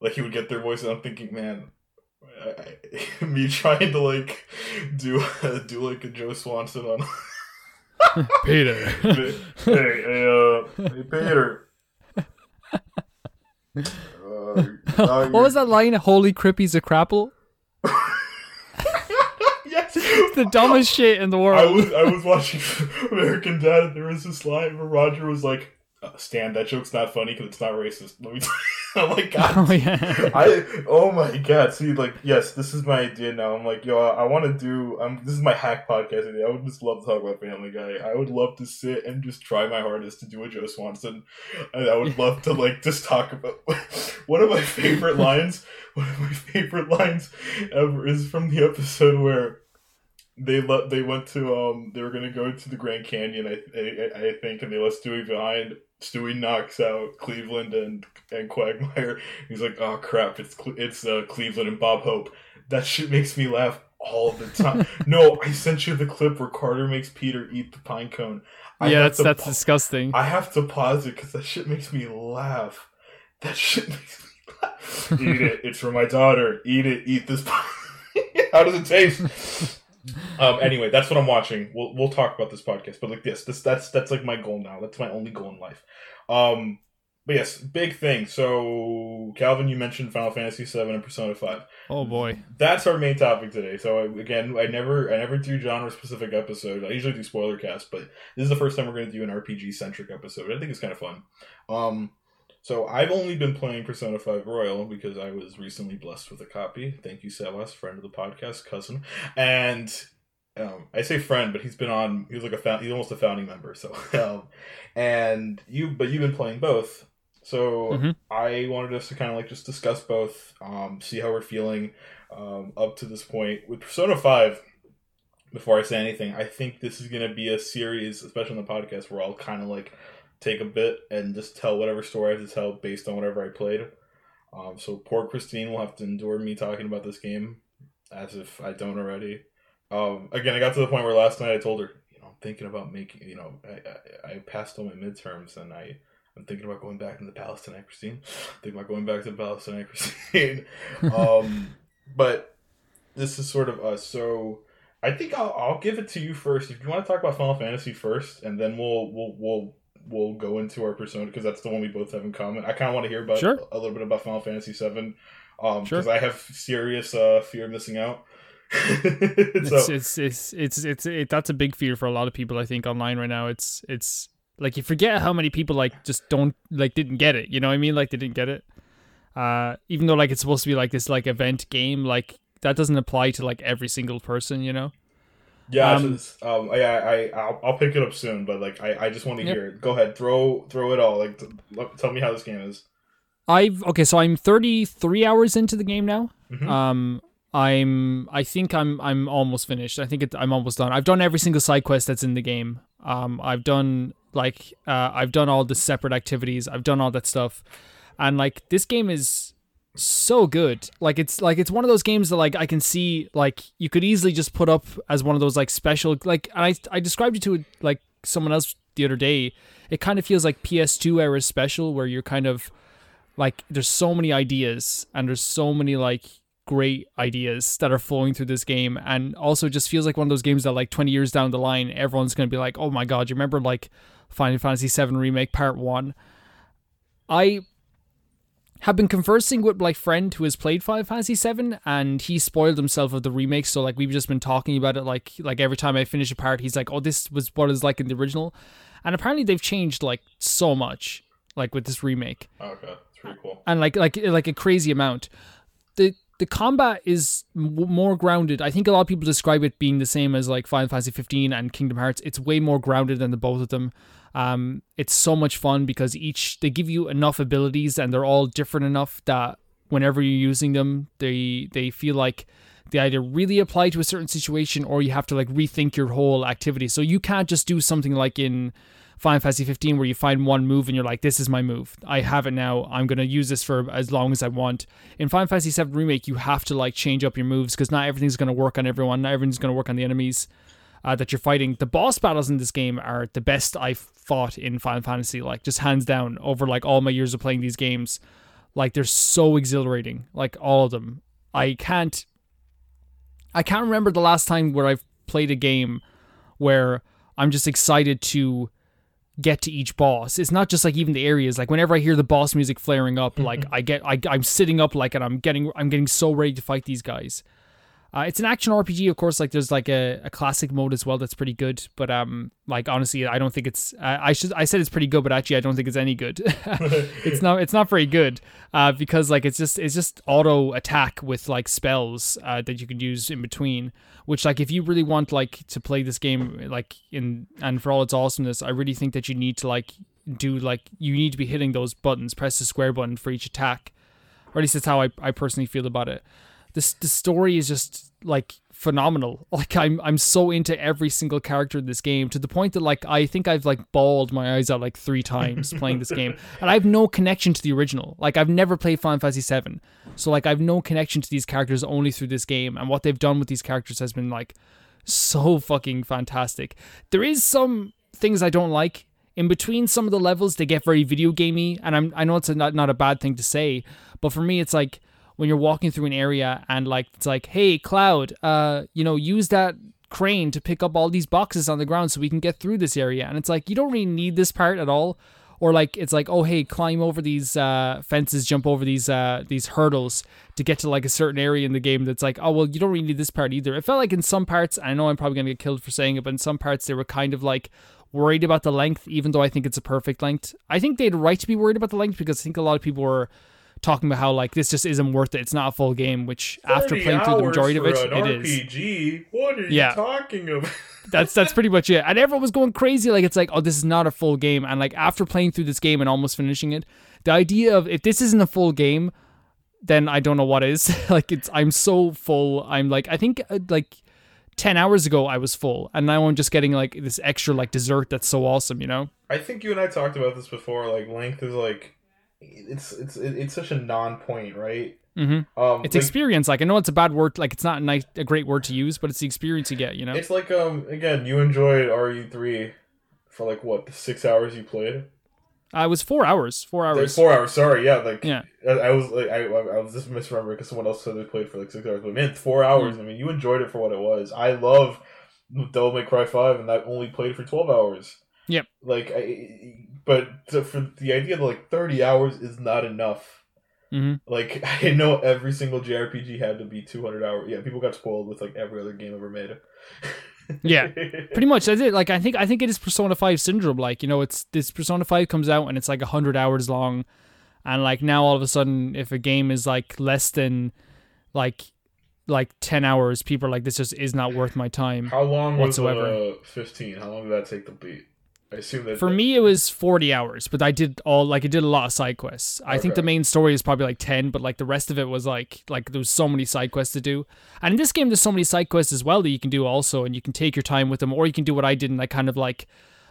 Like he would get their voices. I'm thinking, man, I, I, (laughs) me trying to like do (laughs) do like a Joe Swanson on. (laughs) Peter. hey, hey, uh, hey, Peter. Uh, uh, what was that line? Holy crippy's a crapple? Yes. The dumbest shit in the world. I was I was watching (laughs) American Dad. and There was this line where Roger was like, uh, "Stan, that joke's not funny because it's not racist." Let me. Tell you. (laughs) I'm like, God. oh yeah. I oh my god! See, like, yes, this is my idea now. I'm like, yo, I, I want to do. Um, this is my hack podcast idea. I would just love to talk about Family Guy. I would love to sit and just try my hardest to do a Joe Swanson, and I would love to like just talk about (laughs) one of my favorite lines. One of my favorite lines ever is from the episode where they let they went to um they were gonna go to the Grand Canyon I I, I think and they left Stewie behind. Stewie knocks out Cleveland and and Quagmire. He's like, oh crap, it's it's uh, Cleveland and Bob Hope. That shit makes me laugh all the time. (laughs) no, I sent you the clip where Carter makes Peter eat the pine cone. I yeah, that's that's pa- disgusting. I have to pause it because that shit makes me laugh. That shit (laughs) makes me laugh. (laughs) eat it. It's for my daughter. Eat it. Eat this. pie. How does it taste? Um. Anyway, that's what I'm watching. We'll we'll talk about this podcast, but like this, this that's that's like my goal now. That's my only goal in life. Um. But yes, big thing. So Calvin, you mentioned Final Fantasy VII and Persona Five. Oh boy. that's our main topic today. So again, I never I never do genre specific episodes. I usually do spoiler cast, but this is the first time we're going to do an RPG centric episode. I think it's kind of fun. Um, so I've only been playing Persona Five Royal because I was recently blessed with a copy. Thank you, Sebas, friend of the podcast, cousin, and. Um, I say friend, but he's been on. He's like a found, he's almost a founding member. So, (laughs) um, and you, but you've been playing both. So Mhm. I wanted us to kind of like just discuss both, um, see how we're feeling um, up to this point with Persona Five. Before I say anything, I think this is going to be a series, especially on the podcast, where I'll kind of like take a bit and just tell whatever story I have to tell based on whatever I played. Um, so poor Christine will have to endure me talking about this game as if I don't already. Um, again, I got to the point where last night I told her, you know, I'm thinking about making, you know, I, I, I passed all my midterms and I, I'm thinking about going back to the palace tonight, Christine. (laughs) thinking about going back to the palace tonight, (laughs) Christine. um, but this is sort of us. So I think I'll, I'll give it to you first. If you want to talk about Final Fantasy first, and then we'll we'll we'll we'll go into our persona because that's the one we both have in common. I kind of want to hear about Sure. a little bit about Final Fantasy Seven, um, Sure. because I have serious uh, fear of missing out. (laughs) It's, it's it's it's it's it, that's a big fear for a lot of people I think online right now. It's it's like you forget how many people like just don't like didn't get it. You know what I mean? Like they didn't get it. Uh, even though like it's supposed to be like this like event game, like that doesn't apply to like every single person. You know? Yeah, um, just, um, I, I I'll, I'll pick it up soon, but like I, I just want to Yep. hear it. Go ahead, throw throw it all. Like, t- let- tell me how this game is. I've okay, so I'm 33 hours into the game now. Mhm. Um, I'm I think I'm I'm almost finished. I think it, I'm almost done. I've done every single side quest that's in the game. Um, I've done like uh, I've done all the separate activities. I've done all that stuff, and like this game is so good. Like it's like it's one of those games that like I can see like you could easily just put up as one of those like special like I I described it to like someone else the other day. It kind of feels like PS2 era special where you're kind of like there's so many ideas and there's so many like great ideas that are flowing through this game and also just feels like one of those games that like 20 years down the line everyone's going to be like oh my god you remember like final fantasy 7 remake part 1 i have been conversing with my friend who has played Final Fantasy 7 and he spoiled himself of the remake so like we've just been talking about it like like every time I finish a part he's like oh this was what it's like in the original and apparently they've changed like so much like with this remake oh, okay that's pretty cool and like like like a crazy amount the the combat is m- more grounded. I think a lot of people describe it being the same as like Final Fantasy 15 and Kingdom Hearts. It's way more grounded than the both of them. Um, it's so much fun because each they give you enough abilities and they're all different enough that whenever you're using them, they they feel like they either really apply to a certain situation or you have to like rethink your whole activity. So you can't just do something like in Final Fantasy 15 where you find one move and you're like, this is my move. I have it now. I'm to use this for as long as I want. In Final Fantasy 7 Remake, you have to like change up your moves because not everything's to work on everyone. Not everything's to work on the enemies uh, that you're fighting. The boss battles in this game are the best I've fought in Final Fantasy, like just hands down over like all my years of playing these games. Like they're so exhilarating, like all of them. I can't I can't remember the last time where I've played a game where I'm just excited to get to each boss. It's not just like even the areas. Like whenever I hear the boss music flaring up, like (laughs) I get I I'm sitting up like and I'm getting I'm getting so ready to fight these guys. Uh, it's an action RPG, of course. Like there's like a, a classic mode as well that's pretty good. But um, like honestly, I don't think it's. Uh, I should I said it's pretty good, but actually I don't think it's any good. (laughs) it's not. It's not very good. Uh, because like it's just it's just auto attack with like spells uh, that you can use in between. Which like if you really want like to play this game like in and for all its awesomeness, I really think that you need to like do like you need to be hitting those buttons. Press the square button for each attack, or at least that's how I I personally feel about it this the story is just like phenomenal. (laughs) Like I'm I'm so into every single character in this game to the point that like I think I've like bawled my eyes out like three times (laughs) playing this game. And I have no connection to the original. Like I've never played Final Fantasy 7. So like I've no connection to these characters only through this game and what they've done with these characters has been like so fucking fantastic. There is some things I don't like in between some of the levels they get very video gamey and I'm I know it's a, not not a bad thing to say, but for me it's like when you're walking through an area and like it's like, hey, Cloud, uh, you know, use that crane to pick up all these boxes on the ground so we can get through this area. And it's like you don't really need this part at all. Or like it's like, oh hey, climb over these uh, fences, jump over these uh, these hurdles to get to like a certain area in the game. That's like, oh well, you don't really need this part either. It felt like in some parts, I know I'm probably gonna get killed for saying it, but in some parts they were kind of like worried about the length, even though I think it's a perfect length. I think they had a right to be worried about the length because I think a lot of people were talking about how like this just isn't worth it. It's not a full game. Which after playing through the majority of it, it RPG? is. What are you yeah. talking about? (laughs) that's that's pretty much it. And everyone was going crazy. Like it's like, oh, this is not a full game. And like after playing through this game and almost finishing it, the idea of if this isn't a full game, then I don't know what is. (laughs) like it's I'm so full. I'm like I think uh, like. 10 hours ago I was full and now I'm just getting like this extra like dessert that's so awesome, you know? I think you and I talked about this before like length is like it's it's it's such a non-point, right? Mm-hmm. Um, it's like, experience. Like I know it's a bad word. Like it's not a nice, a great word to use, but it's the experience you get. You know. It's like um again, you enjoyed RE three for like what the six hours you played. Uh, it was four hours. Four hours. Four hours. Sorry. Yeah. Like. Yeah. I, I was like I, I was just misremembering because someone else said they played for like six hours, but man, four hours. Mm. I mean, you enjoyed it for what it was. I love Devil May Cry five, and I only played for twelve hours. Yep. Like I, but for the idea that like 30 hours is not enough. Mm-hmm. like (laughs) i know every single jrpg had to be 200 hours yeah people got spoiled with like every other game ever made. (laughs) Yeah pretty much that's it. Like i think i think it is persona 5 syndrome like you know it's this persona 5 comes out and it's like 100 hours long and like now all of a sudden if a game is like less than like like 10 hours people are like this just is not worth my time how long whatsoever. was, uh, 15 how long did that take to beat I assume that For me, it was 40 hours, but I did all like I did a lot of side quests. I think the main story is probably like 10, but like the rest of it was like like there was so many side quests to do. And in this game, there's so many side quests as well that you can do also, and you can take your time with them, or you can do what I did and I kind of like.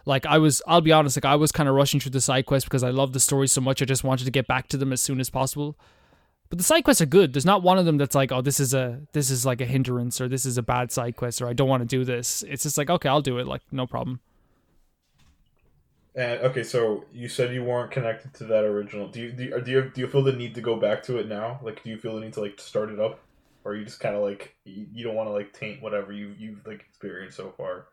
Like I was, I'll be honest, like I was kind of rushing through the side quests because I love the story so much. I just wanted to get back to them as soon as possible. But the side quests are good. There's not one of them that's like, oh, this is a this is like a hindrance or this is a bad side quest or I don't want to do this. It's just like, okay, I'll do it. Like no problem. And okay, so you said you weren't connected to that original. Do you do you, do you do you feel the need to go back to it now? Like, do you feel the need to like start it up, or you just kind of like you, you don't want to like taint whatever you you've like experienced so far?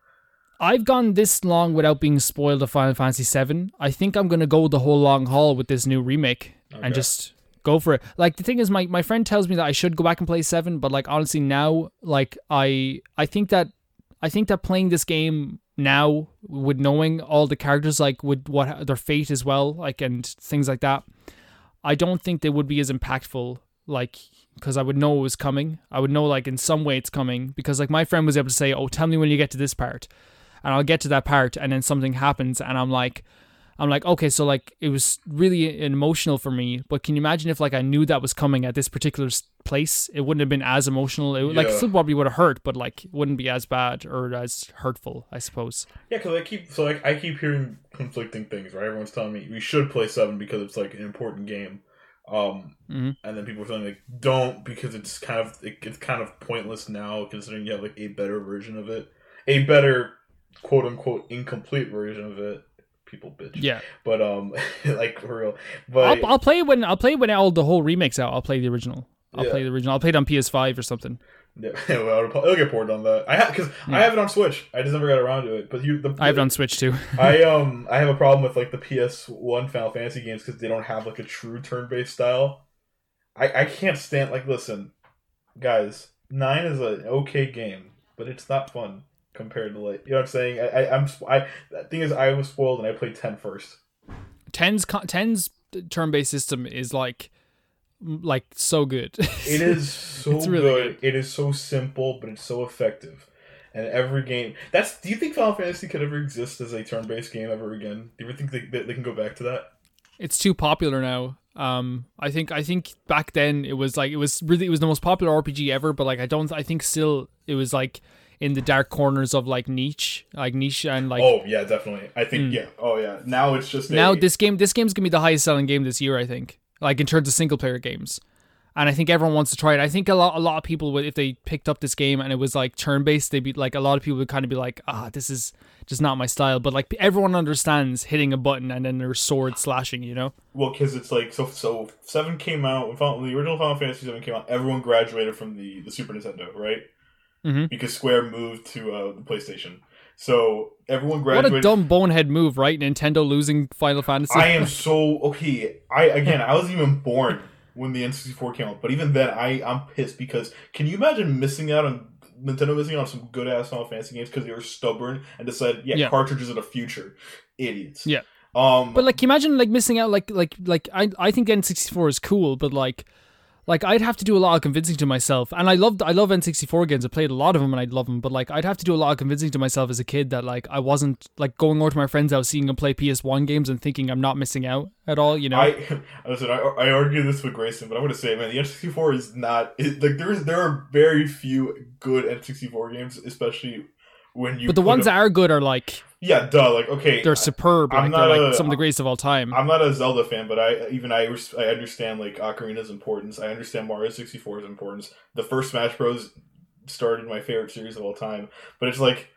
I've gone this long without being spoiled of Final Fantasy VII. I think I'm gonna go the whole long haul with this new remake Okay. and just go for it. Like the thing is, my my friend tells me that I should go back and play seven, but like honestly now, like I I think that I think that playing this game now with knowing all the characters, like with what their fate as well, like and things like that, I don't think they would be as impactful. Like because I would know it was coming. I would know like in some way it's coming because like my friend was able to say, "Oh, tell me when you get to this part." and I'll get to that part and then something happens and I'm like I'm like okay so like it was really emotional for me but can you imagine if like I knew that was coming at this particular place it wouldn't have been as emotional it would like Yeah. still probably would have hurt but like it wouldn't be as bad or as hurtful I suppose Yeah, because I keep so like I keep hearing conflicting things. Right, everyone's telling me we should play seven because it's like an important game, um, Mhm. and then people are saying like don't because it's kind of it, it's kind of pointless now considering you have like a better version of it, a better quote unquote incomplete version of it. People bitch. yeah but um, (laughs) like for real. But I'll, I'll play when I'll play it when all the whole remakes out I'll play the original I'll Yeah. play the original I'll play it on PS5 or something yeah, (laughs) well, it'll, get ported on that. I have because I have it on Switch. I just never got around to it. But you, the, I have it on Switch too (laughs) I um I have a problem with like the PS One Final Fantasy games because they don't have like a true turn based style. I I can't stand like listen, guys. Nine is an okay game, but it's not fun compared to like you know what I'm saying. I, I I'm I the thing is I was spoiled and I played 10 first. 10's co- 10's turn-based system is like like so good (laughs) It is so It's really good. It is so simple, but it's so effective. And every game that's. Do you think Final Fantasy could ever exist as a turn based game ever again? Do you ever think they, they, they can go back to that? it's too popular now. Um, I think I think back then it was like it was really it was the most popular RPG ever, but like I don't I think still it was like in the dark corners of like niche, like niche and like oh yeah, definitely. I think Hmm. yeah. Oh yeah. Now it's just now a- this game this game's gonna be the highest selling game this year. I think like in terms of single player games. And I think everyone wants to try it. I think a lot, a lot of people would, if they picked up this game and it was like turn based, they'd be like, a lot of people would kind of be like, ah, this is just not my style. But like everyone understands hitting a button and then there's sword slashing, you know? well because it's like so so seven came out when the original Final Fantasy seven came out. Everyone graduated from the the Super Nintendo, right? Mhm. Because Square moved to uh, the PlayStation, so everyone graduated. What a dumb bonehead move, right? Nintendo losing Final Fantasy. I am so okay. I again, I wasn't even born when the N64 came out, but even then, I I'm pissed because can you imagine missing out on Nintendo missing out on some good ass Final Fantasy games because they were stubborn and decided, yeah, Yeah. cartridges are the future, idiots. Yeah. Um, But like, imagine like missing out? Like, like, like I, I think N64 is cool, but like, like I'd have to do a lot of convincing to myself. And I loved, I love N64 games. I played a lot of them, and I'd love them. But like, I'd have to do a lot of convincing to myself as a kid that like I wasn't like going over to my friends' house, seeing them play PS1 games, and thinking I'm not missing out at all. You know? I (laughs) listen. I, I argue this with Grayson, but I'm going to say, man, the N64 is not it, like there's there are very few good N64 games, especially when you. but the ones them- that are good are like yeah, duh, like okay, they're superb. I'm Like they're not like some of the greatest of all time. I'm not a Zelda fan, but I even I I understand like Ocarina's importance. I understand Mario 64's importance. The first Smash Bros. started my favorite series of all time, but it's like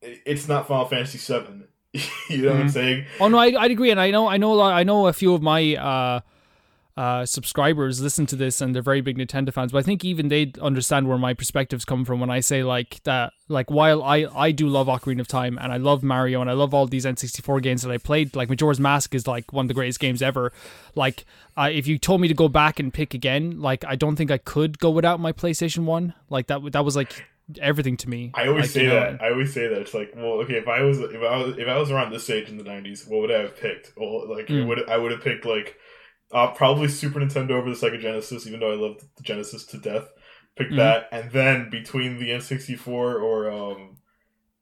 it's not Final Fantasy 7. (laughs) you know what I'm Mhm. saying? Oh no, I I'd agree, and I know I know a lot, I know a few of my uh, uh, subscribers listen to this, and they're very big Nintendo fans. But I think even they understand where my perspectives come from when I say like that. Like while I I do love Ocarina of Time, and I love Mario, and I love all these N64 games that I played. Like Majora's Mask is like one of the greatest games ever. Like uh, if you told me to go back and pick again, like I don't think I could go without my PlayStation One. Like that that was like everything to me. I always Like, say you know, that. I always say that. It's like, well, okay, if I was if I was if I was around this age in the '90s, what would I have picked? Well, like Mm. would I would have picked like uh, probably Super Nintendo over the Sega Genesis, even though I loved the Genesis to death. Pick Mhm. that, and then between the N64 or um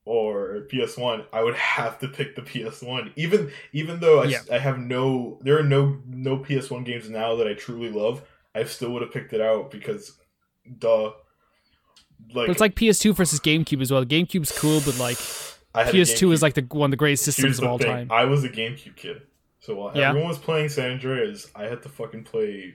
or PS1, I would have to pick the PS1. Even even though I, Yeah. I have no there are no no PS1 games now that I truly love, I still would have picked it out because duh. Like, But it's like PS2 versus GameCube as well. GameCube's cool, but like I PS2 is like the one of the greatest Here's systems of the all thing, time. I was a GameCube kid. So while Yeah. everyone was playing San Andreas, I had to fucking play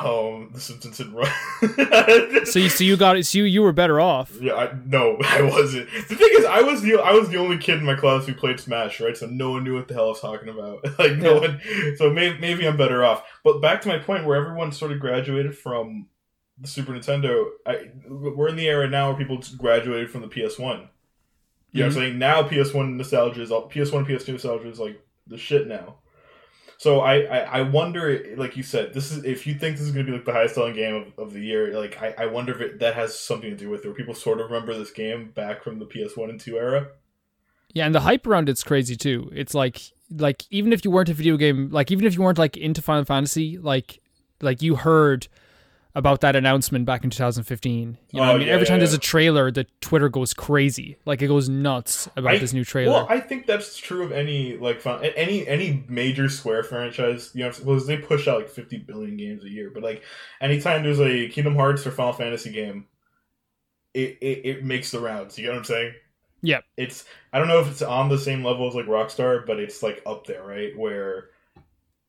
um The Simpsons and Run. (laughs) So you so you got it. So you you were better off. Yeah, I, no, (laughs) I wasn't. The thing is, I was the I was the only kid in my class who played Smash, right? So no one knew what the hell I was talking about. (laughs) like no Yeah. one. So maybe maybe I'm better off. But back to my point, where everyone sort of graduated from the Super Nintendo. I we're in the era now where people graduated from the PS One. You know what I'm saying? Now PS1 nostalgia is all PS1 PS2 nostalgia is like the shit now. So I, I, I wonder, like you said, this is if you think this is going to be like the highest selling game of, of the year. Like I, I wonder if it, that has something to do with it. Where people sort of remember this game back from the PS1 and 2 era. Yeah, and the hype around it's crazy too. It's like like even if you weren't a video game, like even if you weren't like into Final Fantasy, like like you heard about that announcement back in 2015. You know, Oh, I mean, yeah, every time yeah, there's yeah. a trailer, the Twitter goes crazy. Like it goes nuts about I- this new trailer. Well, I think that's true of any like any any major Square franchise. You know, because they push out like 50 billion games a year. But like anytime there's a Kingdom Hearts or Final Fantasy game, it it, it makes the rounds. You get what I'm saying? Yeah. It's I don't know if it's on the same level as like Rockstar, but it's like up there, right? Where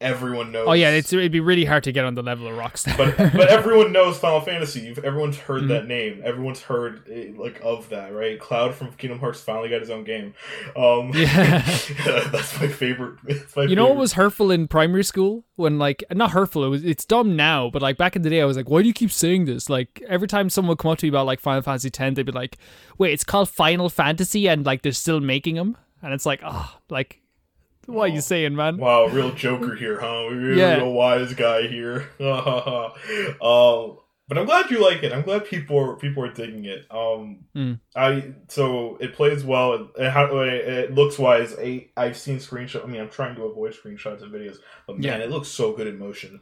everyone knows. oh yeah, it's it'd be really hard to get on the level of Rockstar. but but (laughs) everyone knows Final Fantasy. You've, everyone's heard Mhm. that name. Everyone's heard eh, like of that, right? Cloud from Kingdom Hearts finally got his own game. Um, Yeah. (laughs) that's my favorite. My You know what was hurtful in primary school when like not hurtful it was it's dumb now but like back in the day I was like why do you keep saying this like every time someone would come up to me about like Final Fantasy X they'd be like wait it's called Final Fantasy and like they're still making them and it's like oh like what are you saying man Wow, real Joker here, huh? Real, Yeah. real wise guy here. (laughs) um, but I'm glad you like it. I'm glad people are people are digging it. Um, Mm. I so it plays well. How it, it looks wise. I I've seen screenshots. I mean, I'm trying to avoid screenshots and videos, but man, Yeah. it looks so good in motion.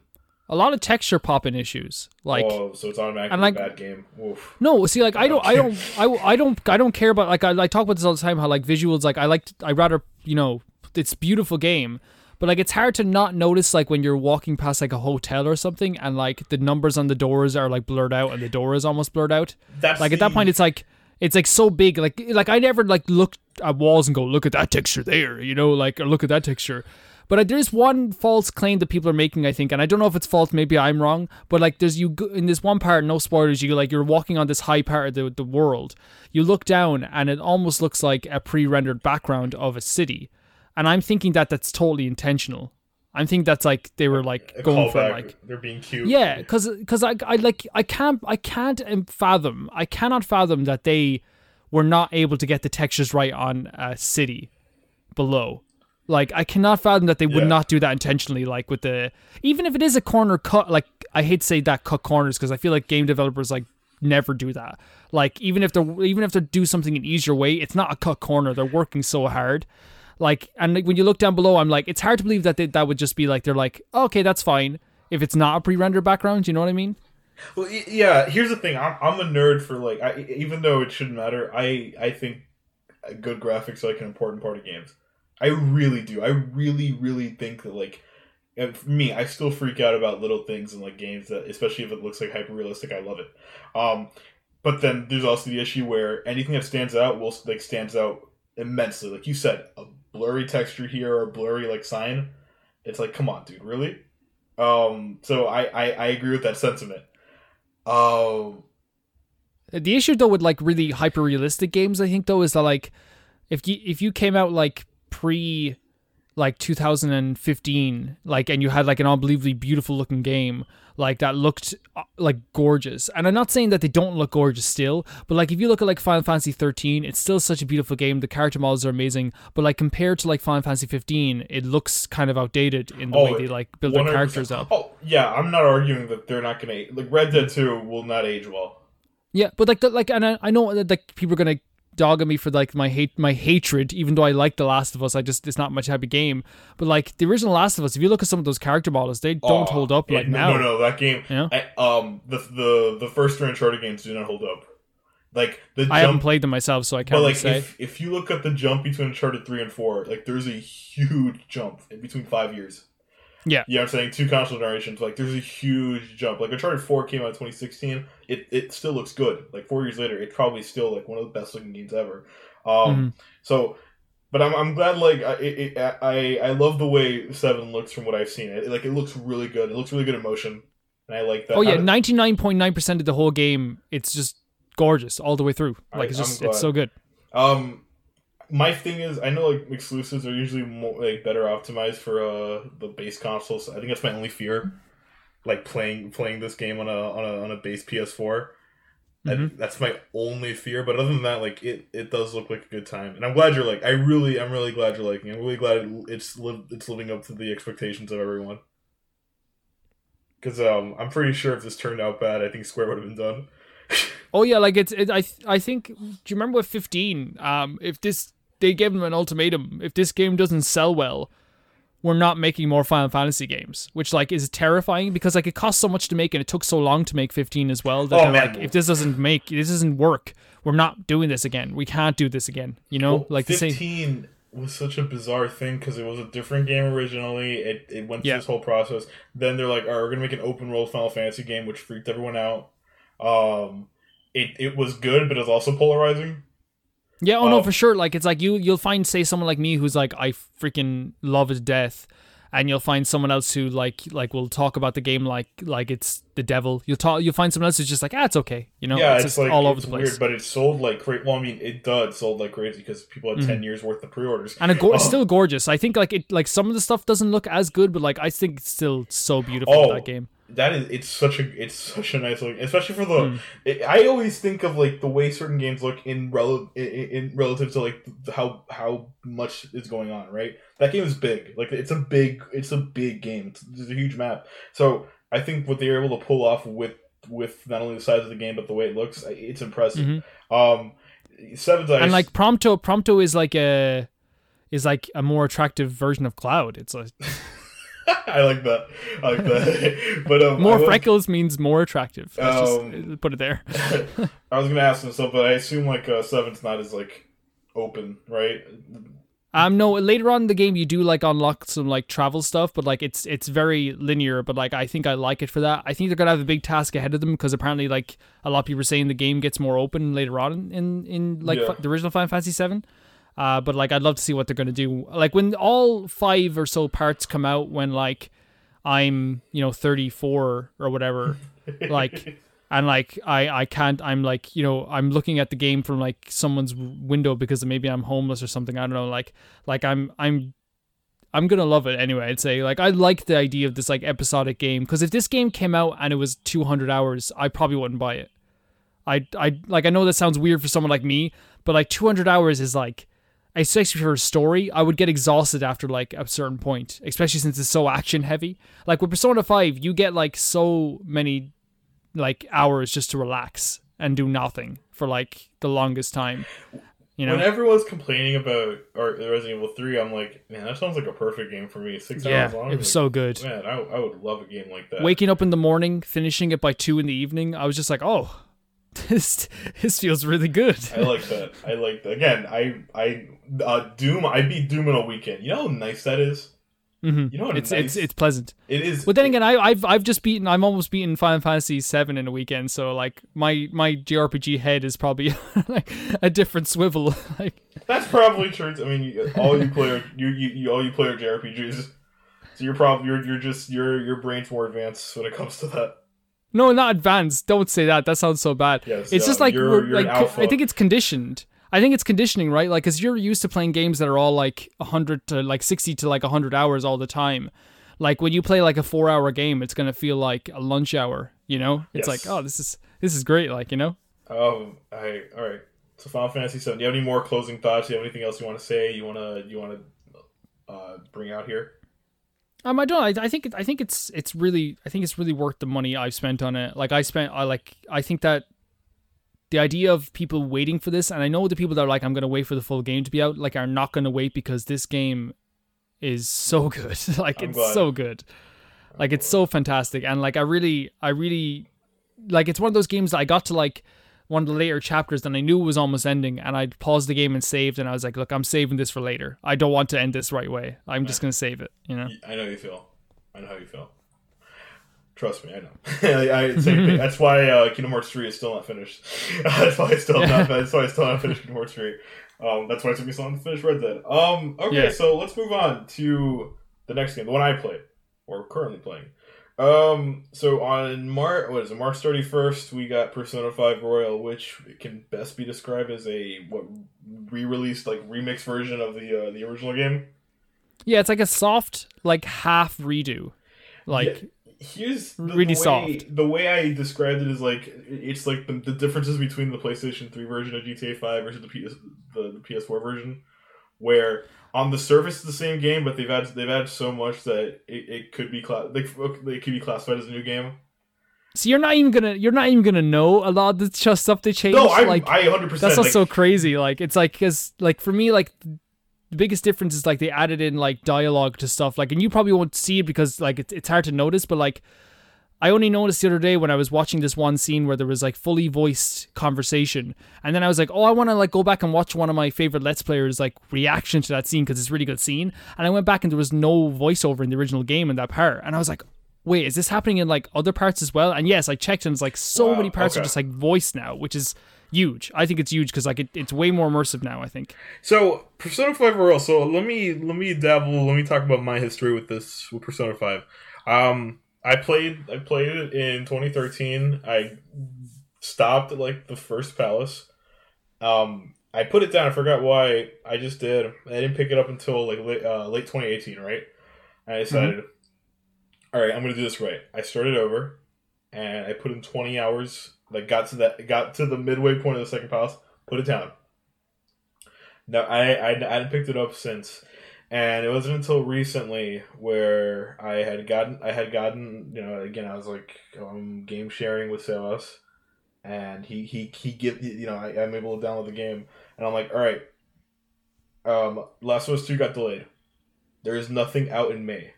a lot of texture popping issues like oh, so it's automatically like- a bad game. Oof. No, see, like I don't, I don't, (laughs) I, I don't, I don't care about like I, I talk about this all the time. How like visuals, like I like, I rather, you know, it's beautiful game, but like it's hard to not notice like when you're walking past like a hotel or something, and like the numbers on the doors are like blurred out, and the door is almost blurred out. That's Like at that point, it's like it's like so big. Like like I never like look at walls and go look at that texture there, you know, like or look at that texture. But there's one false claim that people are making, I think, and I don't know if it's false. Maybe I'm wrong. But like, there's you in this one part, no spoilers. You like you're walking on this high part of the the world. You look down, and it almost looks like a pre-rendered background of a city. And I'm thinking that that's totally intentional. I'm thinking that's like they were like a going for like they're being cute. yeah, because because I, I like I can't I can't um, fathom I cannot fathom that they were not able to get the textures right on a city below. Like I cannot fathom that they would Yeah. not do that intentionally. Like with the even if it is a corner cut, like I hate to say that cut corners because I feel like game developers like never do that. Like even if they are even if they do something an easier way, it's not a cut corner. They're working so hard. Like and like, when you look down below, I'm like, it's hard to believe that they, that would just be like they're like, okay, that's fine if it's not a pre-rendered background. You know what I mean? Well, yeah. Here's the thing. I'm I'm a nerd for like. I, even though it shouldn't matter, I I think good graphics are like an important part of games. I really do. I really really think that like. Me, I still freak out about little things in like games that, especially if it looks like hyper realistic. I love it. Um, but then there's also the issue where anything that stands out will like stands out immensely. Like you said, a blurry texture here or blurry like sign. It's like, come on, dude, really? Um, so I, I, I agree with that sentiment. Um, The issue though with like really hyper realistic games, I think though, is that like if you if you came out like pre like 2015 like and you had like an unbelievably beautiful looking game like that looked uh, like gorgeous and i'm not saying that they don't look gorgeous still but like if you look at like final fantasy 13 it's still such a beautiful game the character models are amazing but like compared to like final fantasy 15 it looks kind of outdated in the Oh, way they like build their 100%. characters up Oh yeah, I'm not arguing that they're not gonna like Red Dead Two will not age well. Yeah, but like, the, like, and I, I know that like people are gonna dog on me for like my hate, my hatred. Even though I like The Last of Us, I just it's not much happy game. But like the original Last of Us, if you look at some of those character models, they don't Oh, hold up yeah, like no, now. No, no, that game. You know? I, um, the the the first three Uncharted games do not hold up. Like the I haven't played them myself, so I can't But like say. if if you look at the jump between Uncharted three and four, like there's a huge jump in between five years. Yeah. you know what I'm saying two console generations. Like there's a huge jump. Like Uncharted four came out in 2016. It it still looks good. Like four years later, it's probably still like one of the best looking games ever. Um, Mhm. so. But I'm, I'm glad like I, it, I I love the way Seven looks from what I've seen. It like it looks really good. It looks really good in motion, and I like that. Oh yeah, ninety nine point nine percent of the whole game, it's just gorgeous all the way through. Like it's I'm just it's so good. Um, my thing is, I know like exclusives are usually more like better optimized for uh the base consoles. I think that's my only fear, like playing playing this game on a on a on a base PS4. I- Mhm. that's my only fear. But other than that, like it it does look like a good time, and I'm glad you're like. I really I'm really glad you're liking. it. I'm really glad it, it's li- it's living up to the expectations of everyone. Because um, I'm pretty sure if this turned out bad, I think Square would have been done. (laughs) Oh yeah, like it's it, I I think. Do you remember with fifteen? Um, if this they gave them an ultimatum, if this game doesn't sell well, we're not making more Final Fantasy games, which like is terrifying because like it costs so much to make and it took so long to make fifteen as well. That Oh, man. like, if this doesn't make this doesn't work, we're not doing this again. We can't do this again. You know, Well, like the same. 15 was such a bizarre thing because it was a different game originally. It, it went through Yeah. this whole process. Then they're like, all right, we're going to make an open world Final Fantasy game, which freaked everyone out. Um, it, it was good, but it was also polarizing. Yeah, oh no, Um, for sure. Like it's like you you'll find say someone like me who's like I freaking love his death, and you'll find someone else who like like will talk about the game like like it's the devil. You'll talk you'll find someone else who's just like ah it's okay, you know. yeah, it's, it's, like all over it's the place. weird, but it sold like crazy. Well, I mean, it does sold like crazy because people had Mhm. 10 years worth of pre orders. and it go- it's Oh. still gorgeous. I think like it like some of the stuff doesn't look as good, but like I think it's still so beautiful Oh, that game. That is it's such a it's such a nice look especially for the Mm. it, i always think of like the way certain games look in rel in, in relative to like how how much is going on right that game is big like it's a big it's a big game it's, it's a huge map so i think what they were able to pull off with with not only the size of the game but the way it looks it's impressive Mhm. um seven dice And like Prompto, Prompto is like a is like a more attractive version of Cloud. It's like (laughs) (laughs) i like that i like that (laughs) but um, more was- freckles means more attractive. Let's Um, just put it there. (laughs) I was gonna ask so, but I assume like uh, seven's not as like open, right? Um, no, later on in the game you do like unlock some like travel stuff, but like it's it's very linear. But like I think I like it for that. I think they're gonna have a big task ahead of them because apparently like a lot of people are saying the game gets more open later on in in like Yeah. fi- the original Final Fantasy Seven. Uh, but like I'd love to see what they're gonna do. Like when all five or so parts come out, when like I'm you know 34 or whatever, (laughs) like and like I I can't I'm like you know I'm looking at the game from like someone's window because maybe I'm homeless or something I don't know like like I'm I'm I'm gonna love it anyway I'd say like I like the idea of this like episodic game because if this game came out and it was 200 hours I probably wouldn't buy it I I like I know that sounds weird for someone like me but like 200 hours is like especially for a story, I would get exhausted after like a certain point, especially since it's so action heavy. Like with Persona 5, you get like so many like hours just to relax and do nothing for like the longest time. You know? When everyone's complaining about or Resident Evil Three, I'm like, man, that sounds like a perfect game for me. Six yeah, hours long. it was like, so good. Man, I, I would love a game like that. Waking up in the morning, finishing it by 2 in the evening, I was just like, "Oh, (laughs) this this feels really good." I like that. I like that. Again, I I uh, Doom. I beat Doom in a weekend. You know how nice that is. Mm-hmm. You know what It's nice it's it's pleasant. it is. But then again, I, I've I've just beaten. I'm almost beaten Final Fantasy VII in a weekend. So like my my JRPG head is probably (laughs) like a different swivel. (laughs) like that's probably true. I mean, you- all you play are you, you, you all you play are JRPGs. So you're probably you're you're just your your brain's more advanced when it comes to that. No, not advanced. Don't say that. That sounds so bad. Yes, it's just like you're- you're like alpha. I think it's conditioned. I think it's conditioning, right? Like, cause you're used to playing games that are all like hundred to like sixty to like hundred hours all the time. Like when you play like a four hour game, it's gonna feel like a lunch hour. You know, it's Yes. like oh, this is this is great. Like you know. Um, I all right. So Final Fantasy Seven. Do you have any more closing thoughts? Do you have anything else you want to say? You wanna you wanna uh, bring out here? Um, I don't. I, I think. it- I think it's. It's really. I think it's really worth the money I've spent on it. Like I spent. I like. I think that the idea of people waiting for this, and I know the people that are like, I'm gonna wait for the full game to be out, like, are not gonna wait because this game is so (laughs) good. like I'm it's glad. so good. Like it's so fantastic, and like I really, I really, like it's one of those games that I got to like one of the later chapters and I knew it was almost ending and I'd paused the game and saved and I was like, look, I'm saving this for later. I don't want to end this right way. I'm just gonna save it, you know. I know you feel. I know how you feel. Trust me, I know. (laughs) I, I. (laughs) That's why uh, Kingdom Hearts three is still not finished. (laughs) that's why I still not. That's why I still not finished Kingdom Hearts three. Um, that's why it took me so long to finish Red Dead. Um, okay, Yeah. so let's move on to the next game, the one I played or currently playing. Um, so on March, what is it, March thirty first, we got Persona Five Royal, which can best be described as a what re-released like remix version of the uh, the original game. Yeah, it's like a soft, like half redo. Like here's the, Really the way, soft. The way I described it is like it's like the, the differences between the PlayStation 3 version of GTA 5 versus the PS the, the PS4 version, where on the surface it's the same game, but they've added they've added so much that it, it could be cla- like it could be classified as a new game. So you're not even gonna you're not even gonna know a lot of the ch- stuff they changed. No, I like I 100 percent. that's what's like, so crazy. Like it's like because like for me like the biggest difference is like they added in like dialogue to stuff like and you probably won't see it because like it's it's hard to notice but like I only noticed the other day when I was watching this one scene where there was like fully voiced conversation, and then I was like, "Oh, I want to like go back and watch one of my favorite Let's Players like reaction to that scene because it's a really good scene." And I went back and there was no voiceover in the original game in that part, and I was like, "Wait, is this happening in like other parts as well?" And yes, I checked and it's like so Wow, many parts are just like voiced now, which is huge. I think it's huge because like it, it's way more immersive now. I think. So Persona Five Royal. So let me let me dabble. Let me talk about my history with this with Persona Five. Um, I played I played it in 2013. I stopped at like the first palace. Um, I put it down. I forgot why. I just did. I didn't pick it up until like late, uh, late 2018, right? And I decided, all right, I'm gonna do this right. I started over, and I put in 20 hours. Like got to that, got to the midway point of the second palace. Put it down. No, I, I, I hadn't picked it up since, and it wasn't until recently where I had gotten I had gotten you know again I was like um, game sharing with Sebas, and he he he give you know I, I'm able to download the game, and I'm like all right, um, Last of Us Two got delayed. There is nothing out in May.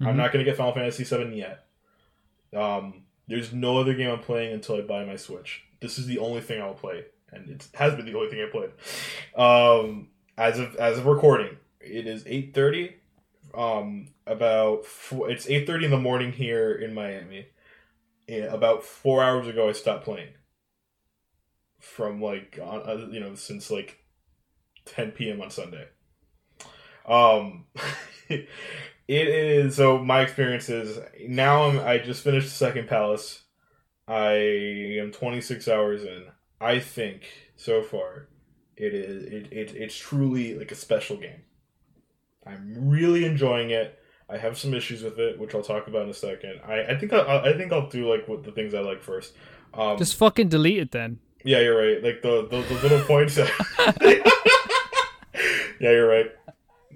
I'm Mhm. not gonna get Final Fantasy VII yet. Um, there's no other game I'm playing until I buy my Switch. This is the only thing I'll play, and it has been the only thing I played. Um, as of as of recording, it is 8:30. Um, about four, it's 8:30 in the morning here in Miami. Yeah, about four hours ago, I stopped playing. From like on, uh, you know since like 10 p.m. on Sunday. Um, (laughs) it is so my experience is now I'm I just finished the second palace. I am 26 hours in. I think so far it is it, it it's truly like a special game. I'm really enjoying it. I have some issues with it, which I'll talk about in a second. I, I think I, I think I'll do like what the things I like first. Um, Just fucking delete it then. yeah, you're right. Like the the, the little points. That... (laughs) yeah, you're right.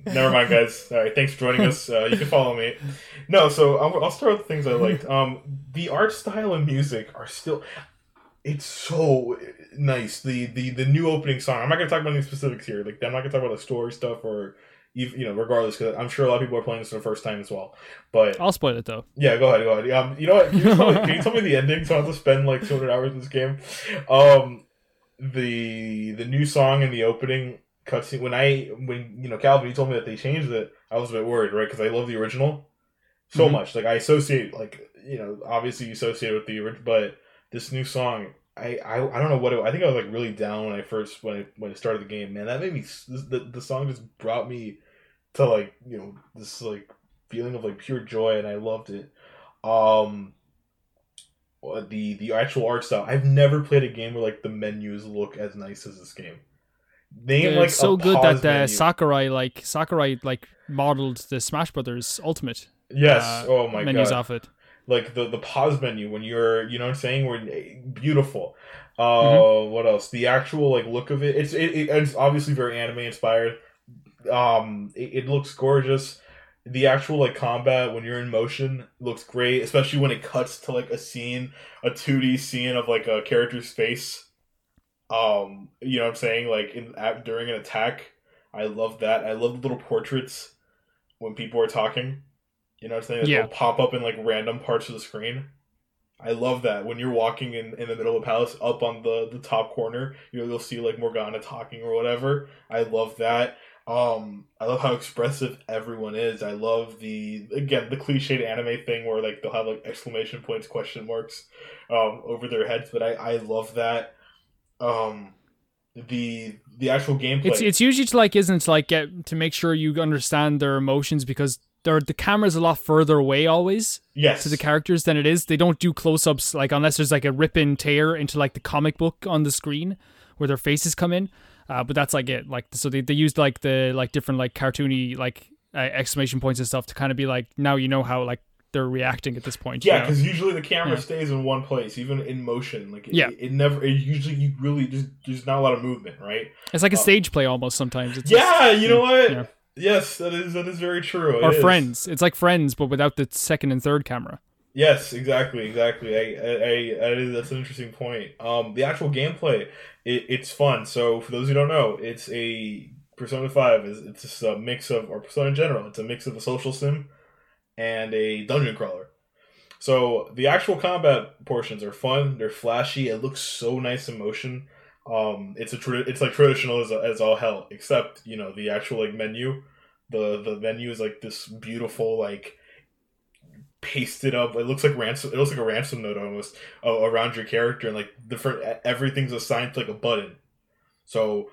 Never mind, guys. All right, thanks for joining us. Uh, you can follow me. No, so I'll, I'll start with the things I liked. Um, the art style and music are still. It's so nice. The the the new opening song. I'm not gonna talk about any specifics here. Like I'm not gonna talk about the story stuff or. Ev- You know, regardless, because I'm sure a lot of people are playing this for the first time as well. But I'll spoil it though. yeah, go ahead, go ahead. Um, you know what? Can you, tell me, can you tell me the (laughs) ending? So I have to spend like 200 hours in this game. Um, the the new song in the opening cutscene. When I when you know Calvin, you told me that they changed it. I was a bit worried, right? Because I love the original so Mhm. much. Like I associate, like you know, obviously you associate with the original, but this new song. I, I, I don't know what it, I think I was like really down when I first when I when I started the game man that made me the, the song just brought me to like you know this like feeling of like pure joy and I loved it. Um uh, the the actual art style. I've never played a game where like the menus look as nice as this game. Name it's like so good that uh. Sakurai like Sakurai like modeled the Smash Brothers Ultimate Yes. uh, oh my menus god. off it. Like the the pause menu when you're you know what I'm saying we're beautiful. Uh Mm-hmm. what else? The actual like look of it. It's it, it- it's obviously very anime inspired. Um it, it looks gorgeous. The actual like combat when you're in motion looks great, especially when it cuts to like a scene, a 2D scene of like a character's face. Um, you know what I'm saying? Like in at, during an attack, I love that. I love the little portraits when people are talking. You know what I'm saying? That Yeah. They'll pop up in like random parts of the screen. I love that when you're walking in, in the middle of the palace, up on the the top corner, you know you'll see like Morgana talking or whatever. I love that. Um, I love how expressive everyone is. I love the again the cliched anime thing where like they'll have like exclamation points, question marks, um, over their heads. But I I love that. Um, the the actual gameplay. It's it's usually to like isn't it, to like get to make sure you understand their emotions because they're, the camera's a lot further away always yes to the characters than it is. They don't do close ups like unless there's like a rip in tear into like the comic book on the screen where their faces come in. Uh, but that's like it. Like so they they used like the like different like cartoony like uh, exclamation points and stuff to kind of be like now you know how like they're reacting at this point. Yeah, you know? because usually the camera Yeah. stays in one place, even in motion. Like it, Yeah. it, never. It usually you really just there's not a lot of movement, right? it's like a uh, stage play almost sometimes. It's Yeah, you know what? Yeah. Yes, that is that is very true. It or is. Friends. It's like Friends but without the second and third camera. Yes, exactly, exactly. I, I, I, I that's an interesting point. Um, the actual gameplay, it, it's fun. So for those who don't know, it's a Persona Five is it's just a mix of or Persona in general. It's a mix of a social sim and a dungeon crawler. So the actual combat portions are fun. They're flashy. It looks so nice in motion. Um, it's a tra- it's like traditional as, as all hell, except you know the actual like menu. The the menu is like this beautiful like pasted up. It looks like ransom. It looks like a ransom note almost uh, around your character, and like different everything's assigned to like a button. So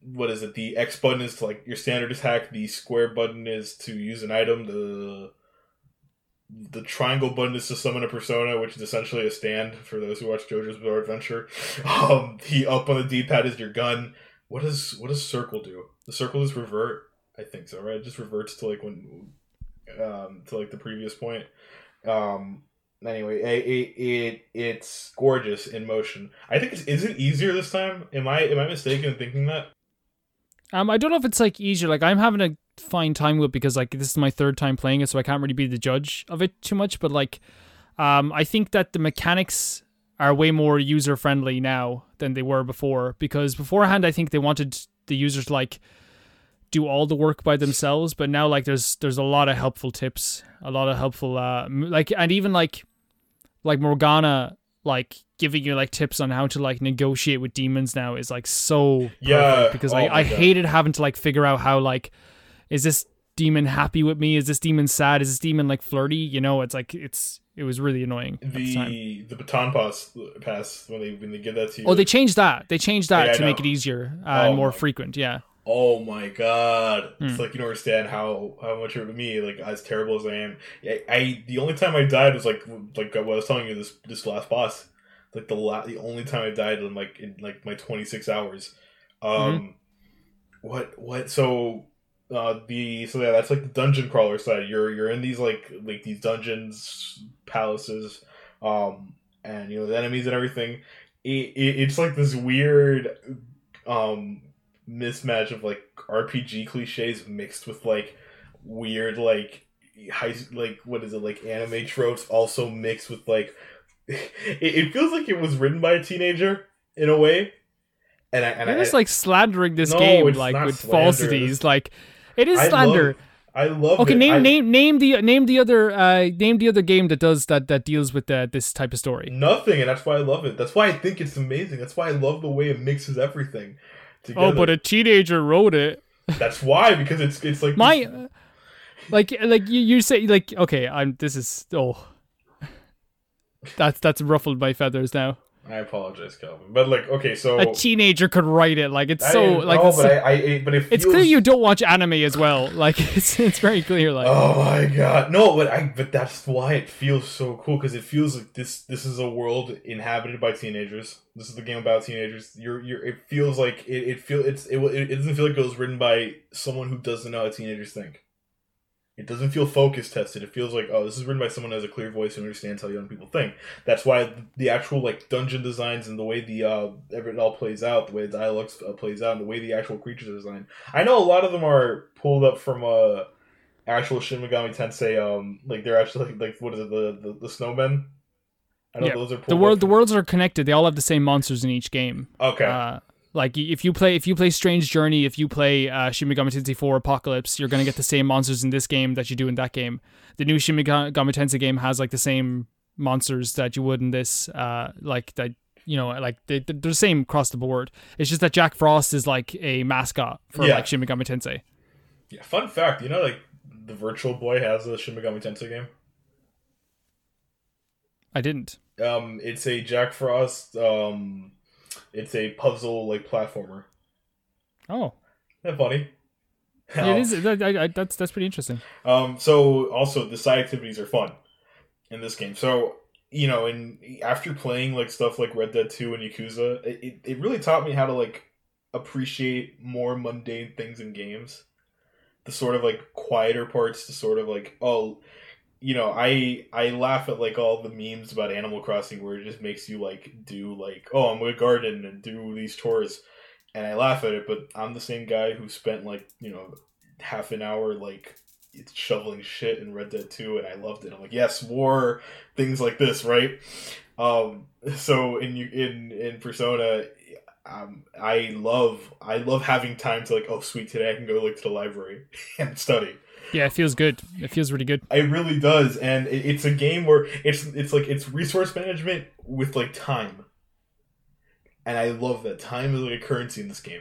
what is it? The X button is to like your standard attack. The square button is to use an item. The the triangle button is to summon a persona, which is essentially a stand for those who watch JoJo's Bizarre Adventure. (laughs) Um, the up on the D pad is your gun. What does what does circle do? The circle is revert. I think so, right? It just reverts to like when um to like the previous point. Um anyway, it, it it's gorgeous in motion. I think it's is it easier this time? Am I am I mistaken in thinking that? Um, I don't know if it's like easier. Like I'm having a fine time with because like this is my third time playing it, so I can't really be the judge of it too much. But like, um, I think that the mechanics are way more user friendly now than they were before. Because beforehand, I think they wanted the users to like do all the work by themselves, but now like there's there's a lot of helpful tips, a lot of helpful uh like and even like like Morgana like giving you like tips on how to like negotiate with demons now is like so Yeah. because Oh I, I hated having to like figure out how like is this demon happy with me is this demon sad is this demon like flirty you know it's like it's it was really annoying the time The the baton pass pass when they when they give that to you. oh they changed that they changed that Yeah, to make it easier uh, Oh and more my- frequent yeah Oh my god! It's Hmm. like you don't understand how how much of me like as terrible as I am. I, I the only time I died was like like what I was telling you this this last boss. Like the la- the only time I died in like in like my twenty six hours. Um, Mm-hmm. what what so. Uh, the so yeah, that's like the dungeon crawler side. You're you're in these like like these dungeons, palaces, um, and you know the enemies and everything. It, it, it's like this weird, um, mismatch of like RPG cliches mixed with like weird like high like what is it like anime tropes also mixed with like (laughs) it, it feels like it was written by a teenager in a way and I and You're I, just like slandering this No, game like with falsities like it is I slander. Love, I love okay it. name I- name name the name the other uh name the other game that does that that deals with uh, this type of story. Nothing and that's why I love it. That's why I think it's amazing. That's why I love the way it mixes everything together oh but a teenager wrote it. (laughs) That's why because it's it's like my uh, like like you, you say like okay i'm this is oh. (laughs) That's that's ruffled my feathers now I apologize Calvin but like okay so a teenager could write it like it's I so like know, it's, but I, I but it it's clear you don't watch anime as well (laughs) like it's it's very clear like Oh my god! No, but I but that's why it feels so cool because it feels like this this is a world inhabited by teenagers. This is the game about teenagers. You're you're. It feels like it. It feel it's it. It doesn't feel like it was written by someone who doesn't know how teenagers think. It doesn't feel focus tested. It feels like oh, this is written by someone who has a clear voice and understands how young people think. That's why the actual like dungeon designs and the way the uh it all plays out, the way the dialogue uh, plays out, and the way the actual creatures are designed. I know a lot of them are pulled up from uh actual Shin Megami Tensei. Um, like they're actually like, like what is it the the, the snowmen? I know Yeah. those are pulled the world up the worlds are connected they all have the same monsters in each game Okay, uh like if you play if you play Strange Journey, if you play uh, Shin Megami Tensei 4 Apocalypse, you're gonna get the same monsters in this game that you do in that game. The new Shin Megami Tensei game has like the same monsters that you would in this. Uh, like that, you know, like they, they're the same across the board. It's just that Jack Frost is like a mascot for Yeah. like Shin Megami Tensei. Yeah, fun fact, you know, like the Virtual Boy has a Shin Megami Tensei game. I didn't. Um, it's a Jack Frost. Um, it's a puzzle like platformer. Oh, Isn't that funny? it is. That, I, I, that's that's pretty interesting. Um, so also the side activities are fun in this game. So you know, and after playing like stuff like Red Dead Two and Yakuza, it, it, it really taught me how to like appreciate more mundane things in games. The sort of like quieter parts, the sort of like oh, you know, I I laugh at like all the memes about Animal Crossing where it just makes you like do like oh I'm gonna garden and do these chores, and I laugh at it. But I'm the same guy who spent like you know half an hour like shoveling shit in Red Dead 2 and I loved it. I'm like, yes, more things like this, right? Um (laughs) so in you in in Persona um I love I love having time to like, oh sweet, today I can go like to the library (laughs) and study. Yeah, it feels good. It feels really good. It really does, and it's a game where it's it's like it's resource management with like time, and I love that time is like a currency in this game.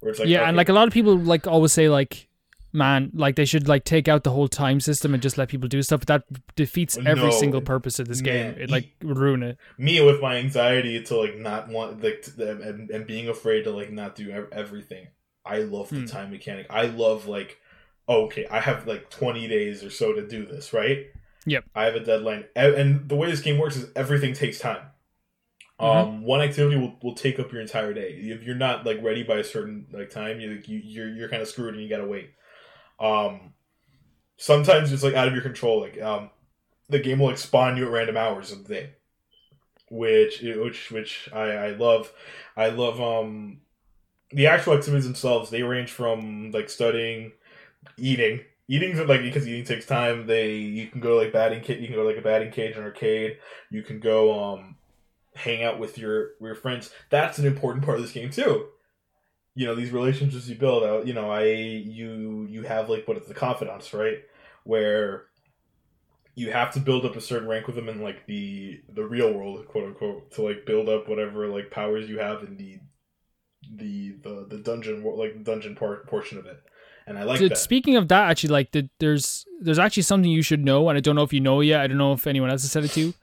Where it's like yeah, okay, and like a lot of people like always say like, man, like they should like take out the whole time system and just let people do stuff. But that defeats every No, single purpose of this man, game. It like would ruin it. me with my anxiety to like not want like to, and, and being afraid to like not do everything. I love the Hmm. time mechanic. I love like okay, I have like 20 days or so to do this, right? Yep. I have a deadline. And the way this game works is everything takes time. Mm-hmm. Um, one activity will, will take up your entire day. If you're not like ready by a certain like time, you, you you're you're kind of screwed and you gotta wait. Um, sometimes it's like out of your control. Like um, the game will like spawn you at random hours of the day, which which which I I love. I love um the actual activities themselves. They range from like studying, eating. Eating's like because eating takes time. They you can go like batting cage. You can go to, like a batting cage or arcade. You can go um hang out with your your friends. That's an important part of this game too. You know these relationships you build out. You know I you you have like what is the confidants right where you have to build up a certain rank with them in like the the real world quote unquote to like build up whatever like powers you have in the the the, the dungeon like dungeon part portion of it and i like Dude, that Speaking of that, actually, like the, there's there's actually something you should know, and I don't know if you know yet. I don't know if anyone else has said it to you.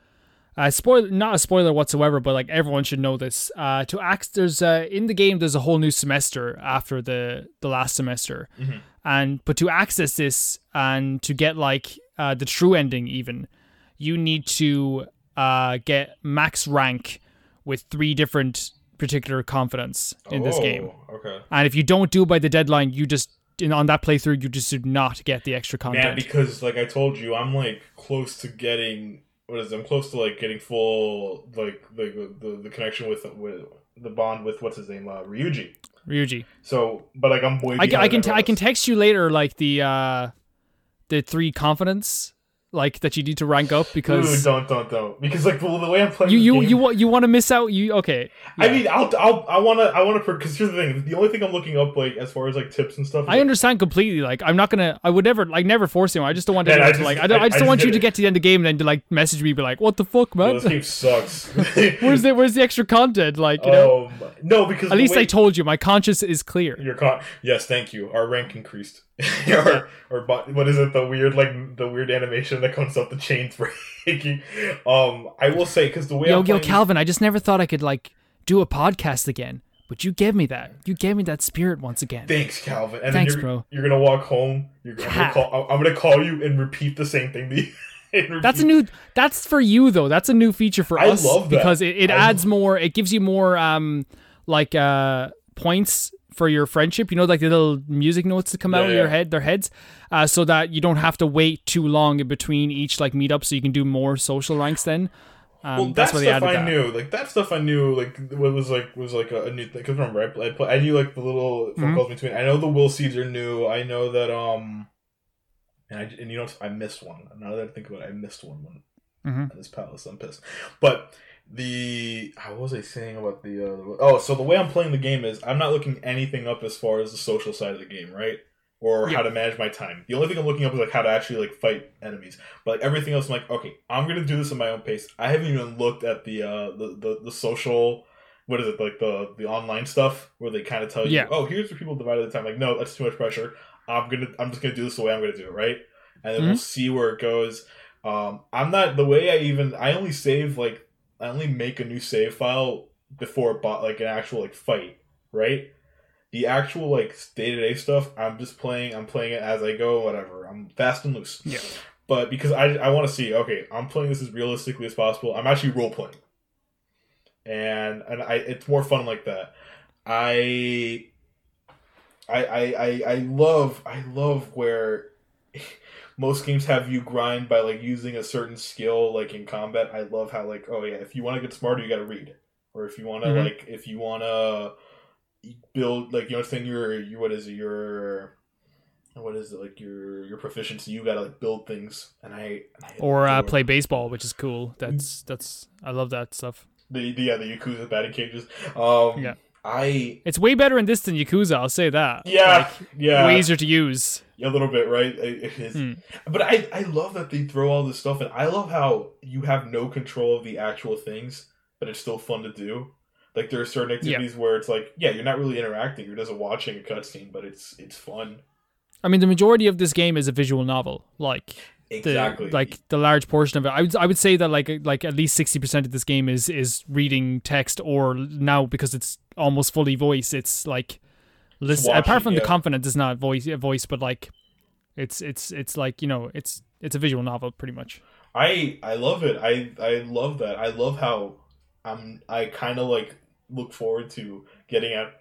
Uh, spoiler, not a spoiler whatsoever, but like everyone should know this. Uh, to act, there's uh, in the game there's a whole new semester after the the last semester, Mhm. and but to access this and to get like uh, the true ending, even you need to uh, get max rank with three different particular confidants in this game. Oh, okay And if you don't do it by the deadline, you just in, on that playthrough you just did not get the extra content. because like i told you i'm like close to getting what is it? i'm close to like getting full like the the, the connection with with the bond with what's his name? Uh, ryuji. Ryuji, so but like i'm way I, can- I can t- I can text you later like the uh the three confidants like that you need to rank up Ooh, because don't don't don't because like the, the way i'm playing you you game- you wa- you want to miss out. You okay? I mean, I'll, I'll, I wanna, I wanna, because here's the thing: the only thing I'm looking up, like, as far as like tips and stuff, I like, understand completely. Like, I'm not gonna. I would never, like, never force you. I just don't want Man, to just- like. I, don't, I- I just don't want you did to get to the end of the game and then to like message me, be like, "What the fuck, Well, man? this game sucks. (laughs) (laughs) where's the where's the extra content?" Like, you know. Um, no, because At least way- I told you. My conscience is clear. Your con- yes, thank you. Our rank increased. (laughs) or, or what is it? The weird, like the weird animation that comes up the chains (laughs) breaking. Um, I will say because the way Yo, I'm yo, Calvin, I just never thought I could like do a podcast again. But you gave me that. You gave me that spirit once again. Thanks, Calvin. And Thanks, you're, bro. You're gonna walk home. You're gonna Ha. call. I'm gonna call you and repeat the same thing. To you, (laughs) That's a new. That's for you though. That's a new feature for I us love that. because it, it adds more. It gives you more um like uh points for your friendship. You know, like the little music notes that come out Yeah, of your head, their heads, uh, so that you don't have to wait too long in between each like meetup, so you can do more social ranks. Then, um, Well, that that's they stuff added I that. knew. Like that stuff I knew. Like what was like was like a, a new thing. Because remember, I, play, I, play, I knew like the little phone Mhm. calls between. I know the will seeds are new. I know that um, and I and you know I missed one. Now that I think about it, I missed one when Mhm. at this palace. I'm pissed. But the how was I saying about the uh, oh so the way I'm playing the game is I'm not looking anything up as far as the social side of the game, right? or Yeah. how to manage my time. The only thing I'm looking up is like how to actually like fight enemies. But like everything else, I'm like, okay, I'm gonna do this at my own pace. I haven't even looked at the uh the the, the social. What is it like the the online stuff where they kind of tell you, Yeah. oh, here's where people divide the time. Like, no, that's too much pressure. I'm gonna I'm just gonna do this the way I'm gonna do it, right? And then we'll Mhm. see where it goes. Um, I'm not the way I even I only save like I only make a new save file before bought like an actual like fight, right? The actual like day to day stuff, I'm just playing. I'm playing it as I go, whatever. I'm fast and loose. Yeah. But because I I want to see, okay, I'm playing this as realistically as possible. I'm actually role playing, and and I it's more fun like that. I I I I, I love I love where (laughs) most games have you grind by like using a certain skill like in combat i love how like oh yeah if you want to get smarter you got to read or if you want to Mhm. like if you want to build like you know understand your your what is it your what is it like your your proficiency you got to like build things and i, and I Or uh, play baseball, which is cool. That's that's I love that stuff. the, the yeah the yakuza batting cages um Yeah. I It's way better in this than Yakuza. I'll say that. yeah yeah way easier to use. a little bit right It- is. Hmm. but i i love that they throw all this stuff and i love how you have no control of the actual things but it's still fun to do like there are certain activities where it's like yeah you're not really interacting you're just watching a cutscene but it's it's fun I mean, the majority of this game is a visual novel. Like the exactly like the large portion of it. I would I would say that like like at least sixty percent of this game is is reading text, or now because it's almost fully voice, it's like listen. watching, apart from the confidants, it's not voice voice, but like it's it's it's like you know it's it's a visual novel pretty much. I I love it. I I love that. I love how I'm I kind of like look forward to getting out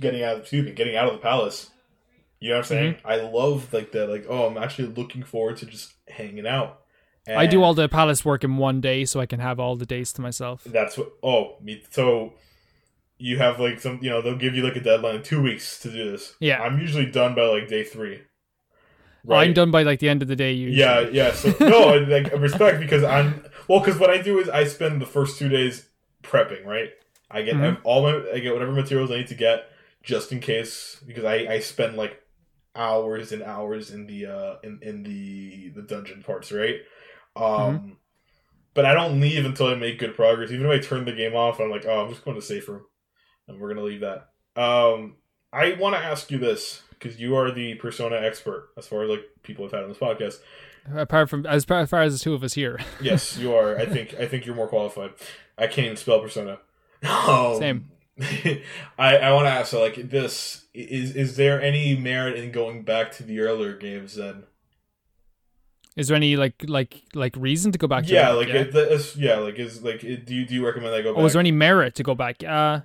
getting out excuse me, getting out of the palace. You know what I'm saying? Mm-hmm. I love like that like oh, I'm actually looking forward to just hanging out. I do all the palace work in one day, so I can have all the days to myself. That's what oh, me so you have like some you know, they'll give you like a deadline 2 weeks to do this. Yeah. I'm usually done by like day 3. Right. I'm done by like the end of the day. Usually. Yeah, yeah. So (laughs) no, like respect because I'm well because what I do is I spend the first two days prepping. Right, I get Mhm. all my I get whatever materials I need to get just in case because I I spend like hours and hours in the uh in in the the dungeon parts. Right. Um. But I don't leave until I make good progress. Even if I turn the game off, I'm like, oh, I'm just going to safe room, and we're gonna leave that. Um, I want to ask you this because you are the persona expert as far as like people have had on this podcast. Apart from as far, as the two of us here. Yes, you are. I (laughs) think I think you're more qualified. I can't even spell persona. (laughs) Um, Same. (laughs) I I want to ask so like this is is there any merit in going back to the earlier games then? Is there any like like like reason to go back to Yeah, like yeah. It, the- it's- yeah, like is like it, do you do you recommend I go back? Oh, is there any merit to go back? Uh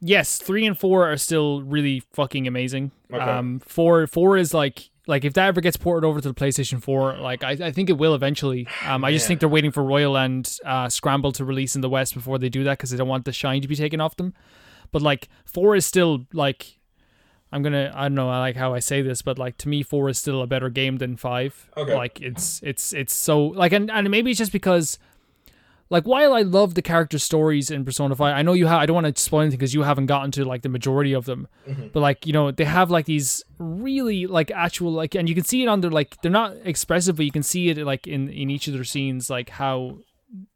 yes, three and four are still really fucking amazing. Okay. Um, four four is like like if that ever gets ported over to the PlayStation Four, like I, I think it will eventually. Um, I just think they're waiting for Royal and uh, Scramble to release in the West before they do that because they don't want the shine to be taken off them. But like four is still like. I'm gonna. I don't know. I like how I say this, but like to me, four is still a better game than five. Okay. Like it's it's it's so like and and maybe it's just because like while I love the character stories in Persona 5, I know you have I don't want to spoil anything because you haven't gotten to like the majority of them. Mhm. But like, you know, they have like these really like actual like and you can see it on their like they're not expressive, but you can see it like in in each of their scenes like how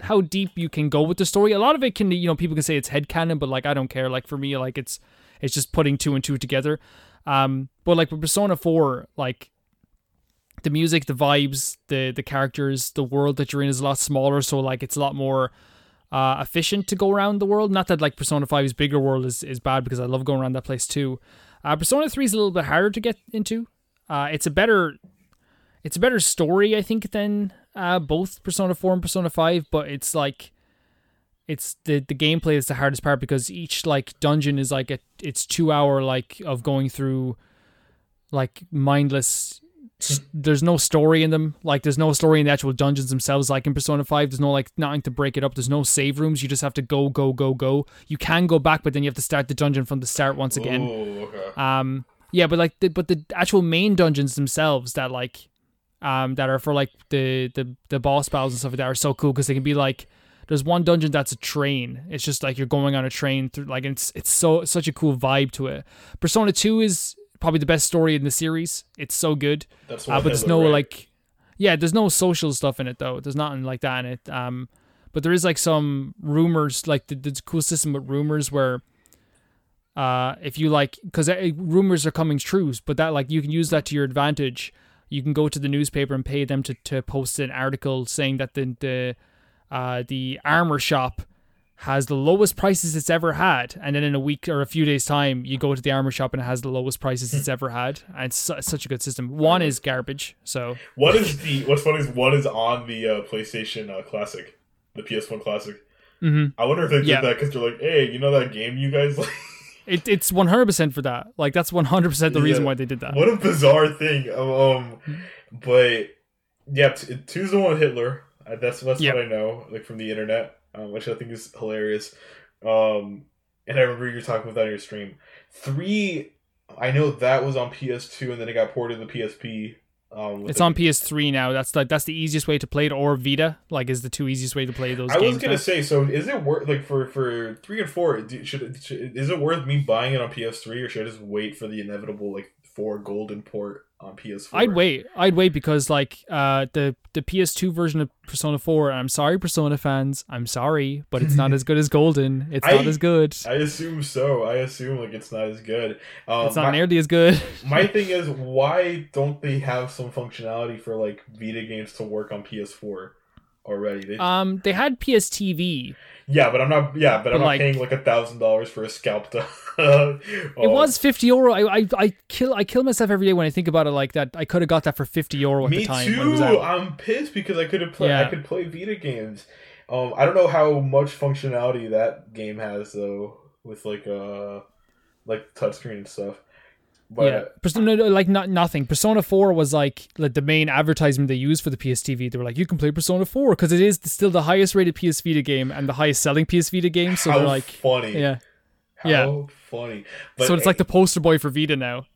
how deep you can go with the story. A lot of it can you know, people can say it's headcanon, but like I don't care. Like for me, like it's it's just putting two and two together. Um but like with Persona 4, like the music, the vibes, the the characters, the world that you're in is a lot smaller, so like it's a lot more uh, efficient to go around the world. Not that like Persona 5's bigger world is, is bad because I love going around that place too. Uh, Persona 3 is a little bit harder to get into. Uh, it's a better it's a better story, I think, than uh, both Persona 4 and Persona 5, but it's like it's the the gameplay is the hardest part because each like dungeon is like a it's two hour like of going through like mindless there's no story in them. Like there's no story in the actual dungeons themselves like in persona 5 there's no like nothing to break it up. There's no save rooms. You just have to go go go go. You can go back but then you have to start the dungeon from the start once again. Ooh, okay. um yeah but like the, but the actual main dungeons themselves that like um that are for like the the the boss battles and stuff like that are so cool because they can be like there's one dungeon that's a train. It's just like you're going on a train through like it's it's so such a cool vibe to it. Persona 2 is probably the best story in the series. It's so good. That's the Uh, but there's no right? like, yeah, there's no social stuff in it though. There's nothing like that in it. Um, but there is like some rumors, like the, the cool system with rumors where, uh, if you like, because rumors are coming true, but that like you can use that to your advantage. You can go to the newspaper and pay them to, to post an article saying that the the uh, the armor shop has the lowest prices it's ever had, and then in a week or a few days time, you go to the armor shop and it has the lowest prices it's ever had, and it's, su- such a good system. One is garbage, so What is the what's funny is one is on the uh, PlayStation uh, Classic, the PS1 Classic. Mhm. I wonder if they did Yeah. that because they're like, hey, you know that game you guys like. (laughs) it, it's one hundred percent for that. Like that's one hundred percent the reason Yeah. why they did that. what a bizarre thing. Um, but yeah, t- two's the one Hitler. Uh, That's that's Yep. what I know, like from the internet, um, which I think is hilarious. Um, and I remember you talking about that on your stream. Three, I know that was on PS2, and then it got ported to the PSP. Um, It's the- on PS3 now. That's like that's the easiest way to play it, or Vita. Like is the two easiest way to play those I games. was gonna now. say, so is it worth like for for three and four? Do, should, should is it worth me buying it on PS3 or should I just wait for the inevitable like four golden port on PS4? I'd wait. I'd wait because like uh the the PS2 version of Persona 4. And I'm sorry, Persona fans. I'm sorry, but it's not as good as Golden. It's (laughs) not as good. I assume so. I assume like it's not as good. Um, It's not my, nearly as good. (laughs) my thing is, why don't they have some functionality for like Vita games to work on PS4 already? They, Um, they had PS TV. Yeah, but I'm not. Yeah, but, I'm not like- paying like a thousand dollars for a scalp to. (laughs) It was 50 euro. I, I I kill I kill myself every day when I think about it like that. I could have got that for 50 euro at Me the time too. was out. I'm pissed because I could have play. I could play Vita games. Um, I don't know how much functionality that game has though, with like uh, like touchscreen and stuff. But yeah, Persona no, like not nothing. Persona Four was like like the main advertisement they used for the PS TV. They were like, you can play Persona Four because it is still the highest rated PS Vita game and the highest selling PS Vita game. So how they're like, funny. yeah. How yeah. funny. so it's like the poster boy for Vita now.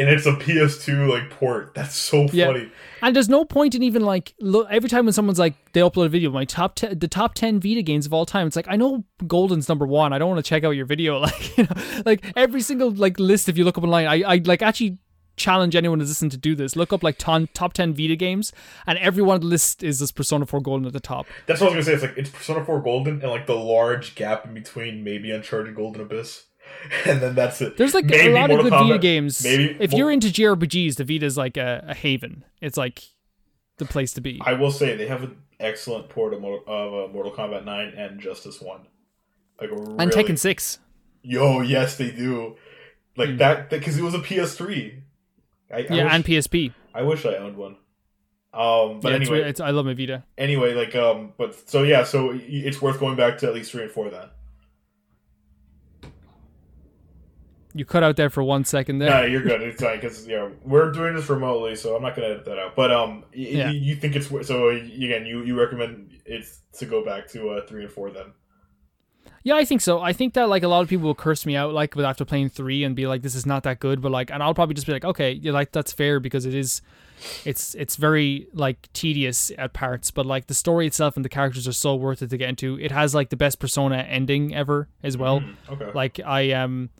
And it's a PS2 like port. That's so Yeah. funny. And there's no point in even like look every time when someone's like they upload a video, my top ten, the top ten Vita games of all time. It's like I know Golden's number one. I don't want to check out your video. (laughs) Like you know, like every single like list if you look up online, I I like actually challenge anyone to listen to do this. Look up like ton, top ten Vita games, and every one of the list is this Persona 4 Golden at the top. That's what I was gonna say. It's like it's Persona 4 Golden and like the large gap in between maybe Uncharted Golden Abyss, (laughs) and then that's it. There's like Maybe a lot of Mortal good Vita games. maybe if Mo- you're into JRPGs, the Vita is like a, a haven. It's like the place to be. I will say they have an excellent port of, Mortal- of uh, Mortal Kombat 9 and Justice 1. Like really, and Tekken 6. Yo, yes, they do. Like Hmm. that because it was a PS3. I, I Yeah, wish, and PSP. I wish I owned one. Um, but yeah, anyway, re- it's, I love my Vita. anyway, like um, but so yeah, so it's worth going back to at least three and four then. You cut out there for one second there. No, you're good. It's fine because yeah, we're doing this remotely, so I'm not gonna edit that out. But um, y- Yeah. y- you think it's so again? You you recommend it's to go back to uh, three and four then? Yeah, I think so. I think that like a lot of people will curse me out like after playing three and be like, "This is not that good," but like, and I'll probably just be like, "Okay, yeah, like that's fair because it is, it's it's very like tedious at parts, but like the story itself and the characters are so worth it to get into. It has like the best Persona ending ever as well. Okay. Like I um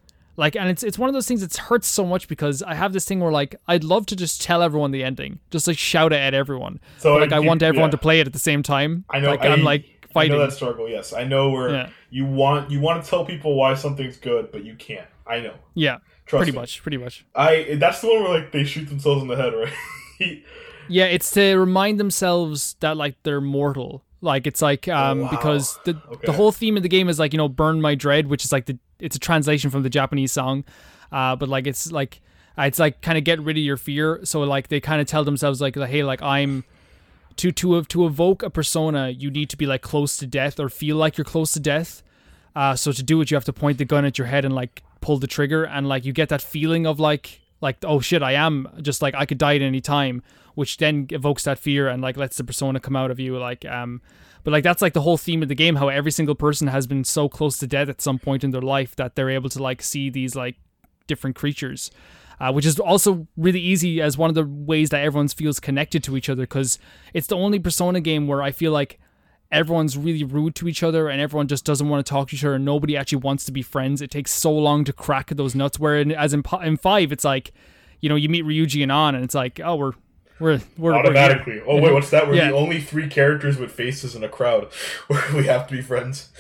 like and it's it's one of those things that hurts so much because I have this thing where like I'd love to just tell everyone the ending, just like shout it at everyone. So But, like I you- want everyone yeah. to play it at the same time. I know. Like I, I'm like fighting. I know that struggle. Yes, I know where Yeah. you want you want to tell people why something's good, but you can't. I know. yeah, Trust pretty me. much, pretty much. I that's the one where like they shoot themselves in the head, (laughs) right? Yeah, it's to remind themselves that like they're mortal. Like it's like um Oh, wow. because the Okay. the whole theme of the game is like you know burn my dread, which is like the it's a translation from the Japanese song, uh, but like it's like uh, it's like kind of get rid of your fear. So like they kind of tell themselves like hey like I'm to to to evoke a persona, you need to be like close to death or feel like you're close to death. Uh, so to do it, you have to point the gun at your head and like pull the trigger, and like you get that feeling of like like oh shit, I am just like I could die at any time, which then evokes that fear and like lets the persona come out of you. Like um, but like that's like the whole theme of the game, how every single person has been so close to death at some point in their life that they're able to like see these like different creatures. Uh, which is also really easy as one of the ways that everyone feels connected to each other because it's the only persona game where I feel like everyone's really rude to each other and everyone just doesn't want to talk to each other and nobody actually wants to be friends. It takes so long to crack those nuts. Where in, as in, in five, it's like, you know, you meet Ryuji and An, and it's like, oh, we're we're we're automatically. We're oh wait, what's that? We're Yeah. the only three characters with faces in a crowd (laughs) where we have to be friends.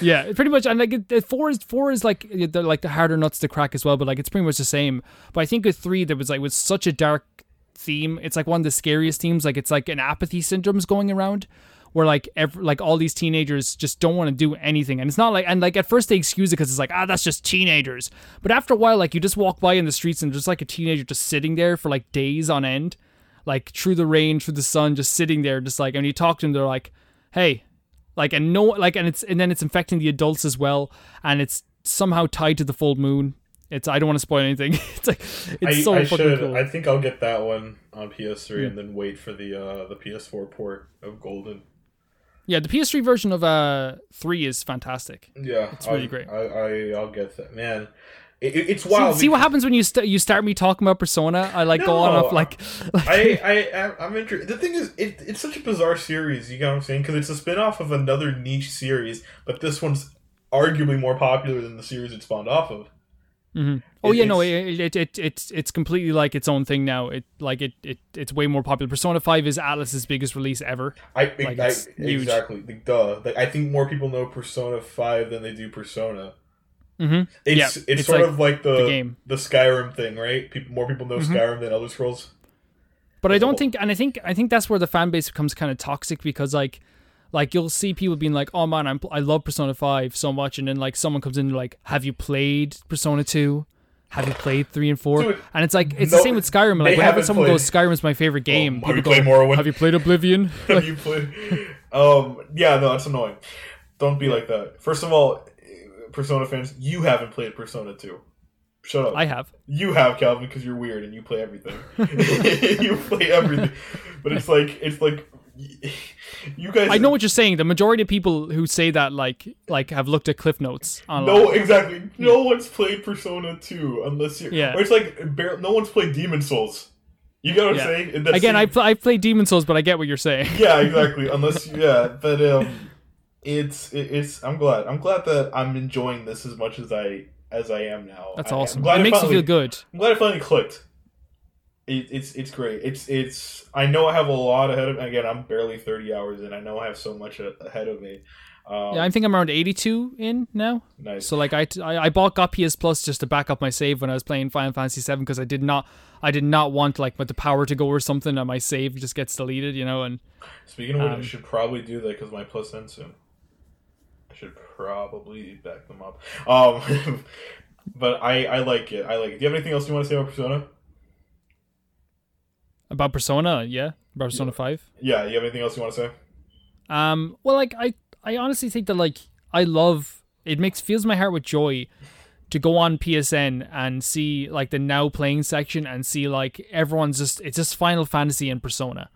Yeah, (laughs) pretty much. And like four is four is like the like the harder nuts to crack as well. But like it's pretty much the same. But I think with three there was like was such a dark theme. It's like one of the scariest themes. Like it's like an apathy syndrome's going around. Where like every, like all these teenagers just don't want to do anything, and it's not like and like at first they excuse it because it's like ah that's just teenagers, but after a while like you just walk by in the streets and there's like a teenager just sitting there for like days on end, like through the rain, through the sun, just sitting there, just like and you talk to them, they're like, hey, like and no like and it's and then it's infecting the adults as well and it's somehow tied to the full moon it's i don't want to spoil anything (laughs) it's like it's I, so I fucking should. cool I think I'll get that one on PS3 Yeah. and then wait for the uh, the PS4 port of Golden. Yeah the ps3 version of uh 3 is fantastic Yeah, It's really I, great. I, I I'll get that, man. It, it- it's see, wild. see what happens when you st- you start me talking about persona i like go on off like, (laughs) like I, I, I'm interested. The thing is, it, it's such a bizarre series. You know what I'm saying? Because it's a spin off of another niche series, but this one's arguably more popular than the series it spawned off of. Mhm. oh yeah no it's- it, it, it it's it's completely like its own thing now it like it, it it's way more popular persona 5 is Atlus's biggest release ever I, Like, I exactly. Like, duh. Like, I think more people know Persona Five than they do Persona. mm-hmm. It's Yeah, it's, it's sort like of like the the game. the Skyrim thing, right? People more people know Mhm. Skyrim than Elder Scrolls. But I don't think, and I think, I think that's where the fan base becomes kind of toxic because, like, like you'll see people being like, "Oh man, I'm, I love Persona Five so much," and then like someone comes in and like, "Have you played Persona Two? Have you played three and four? Dude, and it's like it's no, the same with Skyrim. Like whenever someone played- goes, "Skyrim's my favorite game," Um, have you people go, played Morrowind? "Have you played Oblivion?" (laughs) Have you played? Um, yeah, no, that's annoying. Don't be like that. First of all, Persona fans, you haven't played Persona Two. Shut up. I have. You have Calvin because you're weird and you play everything. (laughs) you play everything, but it's like it's like (laughs) you guys. I know what you're saying. The majority of people who say that like like have looked at cliff notes online. No, exactly. No one's played Persona 2 unless you're. Yeah. Or it's like no one's played Demon Souls. You get what Yeah. I'm saying? Again, I pl- I played Demon Souls, but I get what you're saying. (laughs) yeah, exactly. (laughs) Unless yeah, but um, it's it, it's. I'm glad. I'm glad that I'm enjoying this as much as I as I am now. That's I, awesome. It makes finally, you feel good. I'm glad it finally clicked. It, it's it's great. It's it's. I know I have a lot ahead of. Me again, I'm barely 30 hours in. I know I have so much a- ahead of me. Um, Yeah, I think I'm around 82 in now. nice. So like I, I, I bought got PS Plus just to back up my save when I was playing Final Fantasy VII because I did not I did not want like with the power to go or something and my save just gets deleted, you know. And Speaking of which, Um, I should probably do that because my plus ends soon. I should probably back them up. Um, (laughs) but I I like it. I like it. Do you have anything else you want to say about Persona? About Persona, yeah, about Persona Five. Yeah, you have anything else you want to say? Um, well, like I, I honestly think that like I love it makes fills my heart with joy to go on PSN and see like the now playing section and see like everyone's just it's just Final Fantasy and Persona.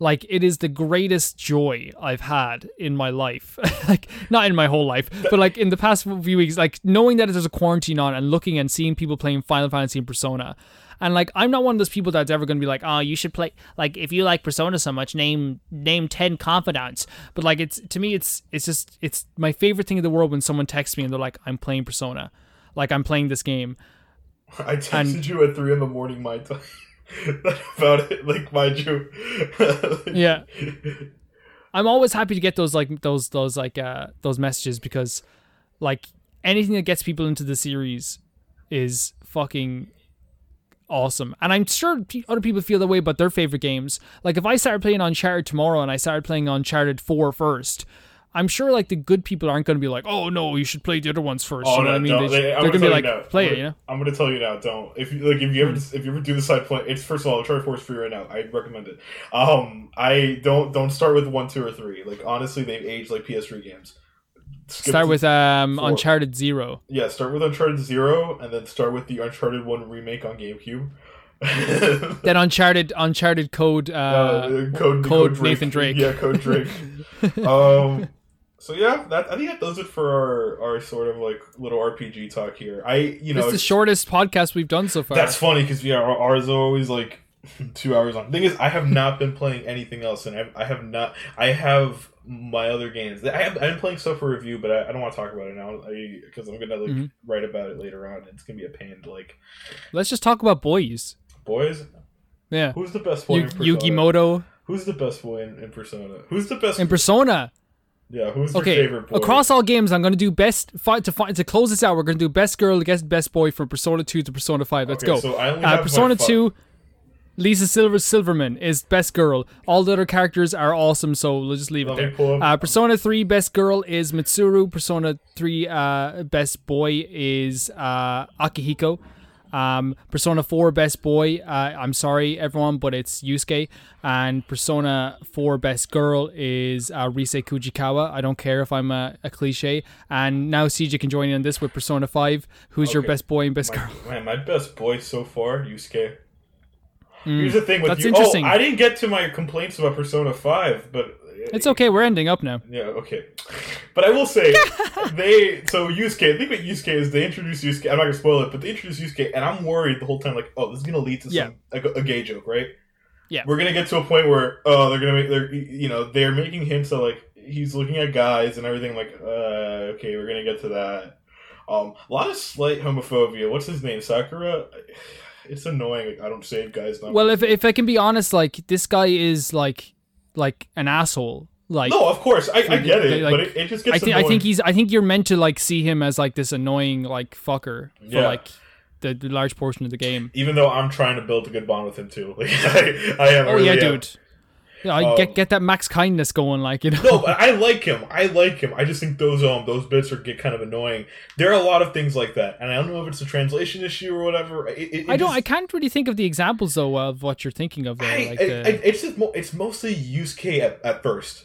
Like it is the greatest joy I've had in my life. (laughs) like not in my whole life, but like in the past few weeks, like knowing that there's a quarantine on and looking and seeing people playing Final Fantasy and Persona. And like I'm not one of those people that's ever gonna be like, oh, you should play like if you like Persona so much, name name ten confidants. But like it's to me it's it's just it's my favorite thing in the world when someone texts me and they're like, I'm playing Persona. Like I'm playing this game. I texted And- you at three in the morning my time (laughs) about it. Like, mind you. (laughs) Yeah. I'm always happy to get those like those those like uh those messages because like anything that gets people into the series is fucking awesome. And I'm sure other people feel that way about their favorite games. Like if I started playing Uncharted tomorrow and I started playing Uncharted 4 first, I'm sure like the good people aren't going to be like, "Oh no, you should play the other ones first. Oh you know no! what I mean? They, They- are going to be like, now. "Play I'm it," you know. I'm gonna tell you now. Don't if you like if you ever if you ever do the side point. It's first of all, Uncharted Four is free right now. I recommend it. Um, I don't don't start with one, two, or three. Like honestly, they've aged like PS3 games. Skip Start with um four. Uncharted 0. yeah. Start with Uncharted Zero, and then start with the Uncharted One remake on GameCube. (laughs) Then Uncharted Uncharted Code uh, Uh, code, Code Nathan Drake. Yeah, Code Drake. (laughs) um, so yeah, that I think that does it for our our sort of like little RPG talk here. I you know It's the shortest podcast we've done so far. That's funny because yeah, our- ours are always like (laughs) two hours on. Thing is, I have not been playing anything else, and I, I have not. I have my other games. I have, been playing stuff for review, but I, I don't want to talk about it now because I'm gonna like Mhm. write about it later on. It's gonna be a pain. To, like Let's just talk about boys. boys, Yeah. who's the best boy? Yu- in Persona? Yugi Moto Who's the best boy in, in Persona? Who's the best? in Persona. yeah, who's your Okay, favorite boy? across all games, I'm gonna do best fight to fight to close this out. We're gonna do best girl against best boy from Persona 2 to Persona 5. Let's Okay, go. so I only uh, Persona fi- 2, Lisa Silver Silverman is best girl. All the other characters are awesome, so we'll just leave Let it there. Uh, Persona 3 best girl is Mitsuru. Persona 3 uh, best boy is uh, Akihiko. Um, Persona 4 best boy, uh, I'm sorry everyone, but it's Yosuke. And Persona 4 best girl is uh, Rise Kujikawa. I don't care if I'm a, a cliche. And now CJ can join in on this with Persona 5. Who's your best boy and best my, girl? man, my best boy so far, Yusuke. Here's the thing with Mm. that's you. interesting. Oh, I didn't get to my complaints about Persona Five, but It's okay, we're ending up now. Yeah, okay. But I will say, (laughs) they so Yusuke. I think what Yusuke is they introduce Yusuke. I'm not gonna spoil it, but they introduce Yusuke, and I'm worried the whole time, like, oh, this is gonna lead to Yeah. some like, a, a gay joke, right? Yeah. We're gonna get to a point where oh, they're gonna make they're you know they're making hints that like he's looking at guys and everything. Like, uh, okay, we're gonna get to that. Um, a lot of slight homophobia. What's his name? Sakura. It's annoying. I don't save guys. Not Well, if, if I can be honest, like, this guy is, like, like an asshole. Like, no, of course I, I get it, like, but it, it just gets. I think I think he's I think you're meant to like see him as like this annoying like fucker for Yeah. like the, the large portion of the game. even though I'm trying to build a good bond with him too. (laughs) Like I, I Oh really uh, yeah, am. Yeah, I Um, get get that max kindness going, like you know. No, but I like him. I like him. I just think those um those bits are get kind of annoying. There are a lot of things like that, and I don't know if it's a translation issue or whatever. It, it, it I don't. Just, I can't really think of the examples though of what you're thinking of there. I- like I- the, I- it's just mo- it's mostly Yusuke at, at first.